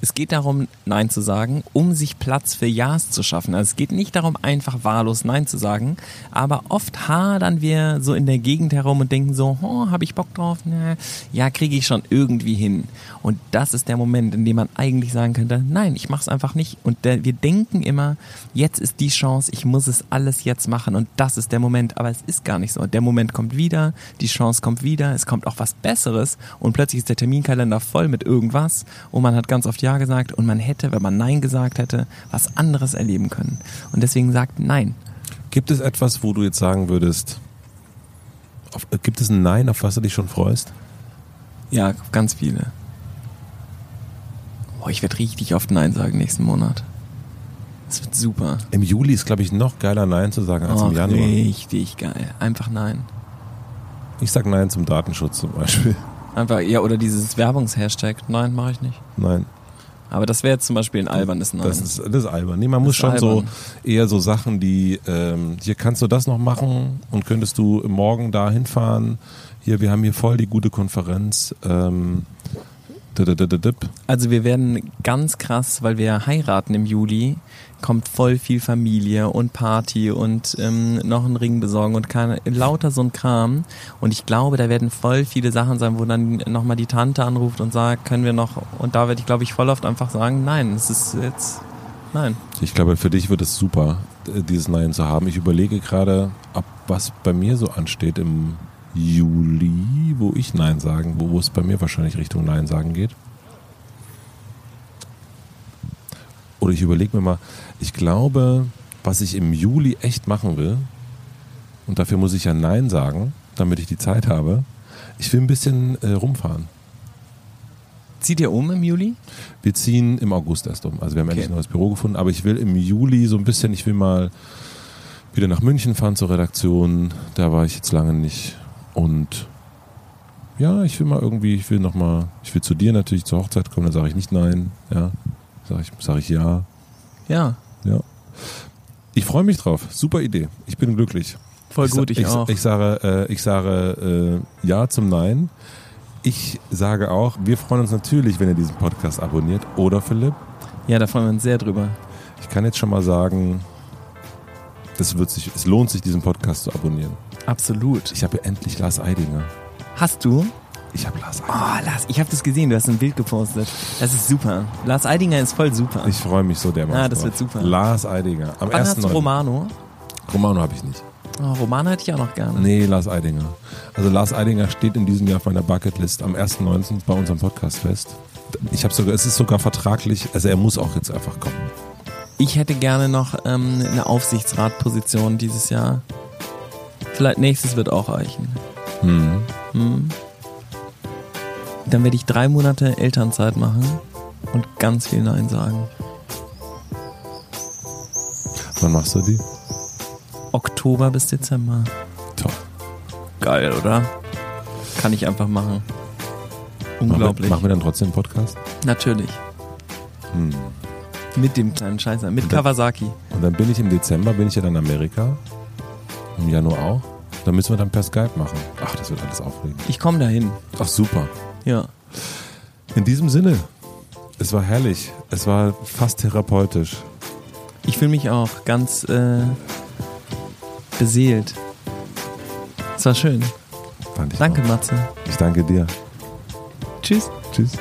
Es geht darum, Nein zu sagen, um sich Platz für Ja's zu schaffen. Also es geht nicht darum, einfach wahllos Nein zu sagen, aber oft hadern wir so in der Gegend herum und denken so, oh, habe ich Bock drauf? Na, ja, kriege ich schon irgendwie hin. Und das ist der Moment, in dem man eigentlich sagen könnte, nein, ich mache es einfach nicht. Und wir denken immer, jetzt ist die Chance, ich muss es alles jetzt machen und das ist der Moment. Aber es ist gar nicht so. Der Moment kommt wieder, die Chance kommt wieder, es kommt auch was Besseres und plötzlich ist der Terminkalender voll mit irgendwas und man hat ganz oft Ja gesagt und man hätte, wenn man Nein gesagt hätte, was anderes erleben können. Und deswegen sagt Nein. Gibt es etwas, wo du jetzt sagen würdest, auf, äh, gibt es ein Nein, auf was du dich schon freust? Ja, ganz viele. Boah, ich werde richtig oft Nein sagen nächsten Monat. Das wird super. Im Juli ist, glaube ich, noch geiler Nein zu sagen als Oh, im Januar. richtig geil. Einfach Nein. Ich sag Nein zum Datenschutz zum Beispiel. Einfach, ja, oder dieses Werbungshashtag. Nein, mache ich nicht. Nein, Aber das wäre jetzt zum Beispiel ein albernes Nein. das ist, das ist albern. Nee, man muss schon so albern. eher so Sachen, die, ähm, hier kannst du das noch machen und könntest du morgen da hinfahren. Hier, wir haben hier voll die gute Konferenz. Ähm. Also wir werden ganz krass, weil wir heiraten im Juli, kommt voll viel Familie und Party und ähm, noch einen Ring besorgen und keine, lauter so ein Kram. Und ich glaube, da werden voll viele Sachen sein, wo dann nochmal die Tante anruft und sagt, können wir noch, und da werde ich, glaube ich, voll oft einfach sagen, nein, es ist jetzt, nein. Ich glaube, für dich wird es super, äh, dieses Nein zu haben. Ich überlege gerade, ab was bei mir so ansteht im Juli, wo ich Nein sagen, wo, wo es bei mir wahrscheinlich Richtung Nein sagen geht. Oder ich überlege mir mal, ich glaube, was ich im Juli echt machen will, und dafür muss ich ja Nein sagen, damit ich die Zeit habe, ich will ein bisschen äh, rumfahren. Zieht ihr um im Juli? Wir ziehen im August erst um. Also wir haben Okay. endlich ein neues Büro gefunden, aber ich will im Juli so ein bisschen, ich will mal wieder nach München fahren zur Redaktion. Da war ich jetzt lange nicht. Und ja, ich will mal irgendwie, ich will noch mal, ich will zu dir natürlich zur Hochzeit kommen, dann sage ich nicht nein, ja. Sage ich, sag ich ja, Ja, ja. Ich freue mich drauf. Super Idee. Ich bin glücklich. voll ich, gut, ich, ich, auch. Ich sage, äh, ich sage äh, ja zum Nein. Ich sage auch, wir freuen uns natürlich, wenn ihr diesen Podcast abonniert. Oder Philipp, ja, da freuen wir uns sehr drüber. ich kann jetzt schon mal sagen, das wird sich, es lohnt sich, diesen Podcast zu abonnieren. Absolut. Ich habe endlich Lars Eidinger. Hast du? Ich habe Lars Oh, Eidinger. Lars, ich habe das gesehen, du hast ein Bild gepostet. Das ist super. Lars Eidinger ist voll super. Ich freue mich so dermaßen. Ah, das wird super. Lars Eidinger. Am Wann hast 1.9. du Romano? Romano habe ich nicht. Oh, Romano hätte ich auch noch gerne. Nee, Lars Eidinger. Also Lars Eidinger steht in diesem Jahr auf meiner Bucketlist am 1.9. bei unserem Podcast fest. Ich habe sogar, es ist sogar vertraglich, also er muss auch jetzt einfach kommen. Ich hätte gerne noch ähm, eine Aufsichtsratposition dieses Jahr. Vielleicht nächstes wird auch reichen. Hm. Hm. Dann werde ich drei Monate Elternzeit machen und ganz viel Nein sagen. Wann machst du die? Oktober bis Dezember. Toll. Geil, oder? Kann ich einfach machen. Unglaublich. Machen wir, machen wir dann trotzdem einen Podcast? Natürlich. Hm. Mit dem kleinen Scheißer. Mit Und dann- Kawasaki. Und dann bin ich im Dezember, bin ich ja dann in Amerika. Im Januar auch. Dann müssen wir dann per Skype machen. Ach, das wird alles aufregend. Ich komme dahin. Ach, super. Ja. In diesem Sinne, es war herrlich. Es war fast therapeutisch. Ich fühle mich auch ganz äh, beseelt. Es war schön. Fand ich Danke, auch. Matze. Ich danke dir. Tschüss. Tschüss.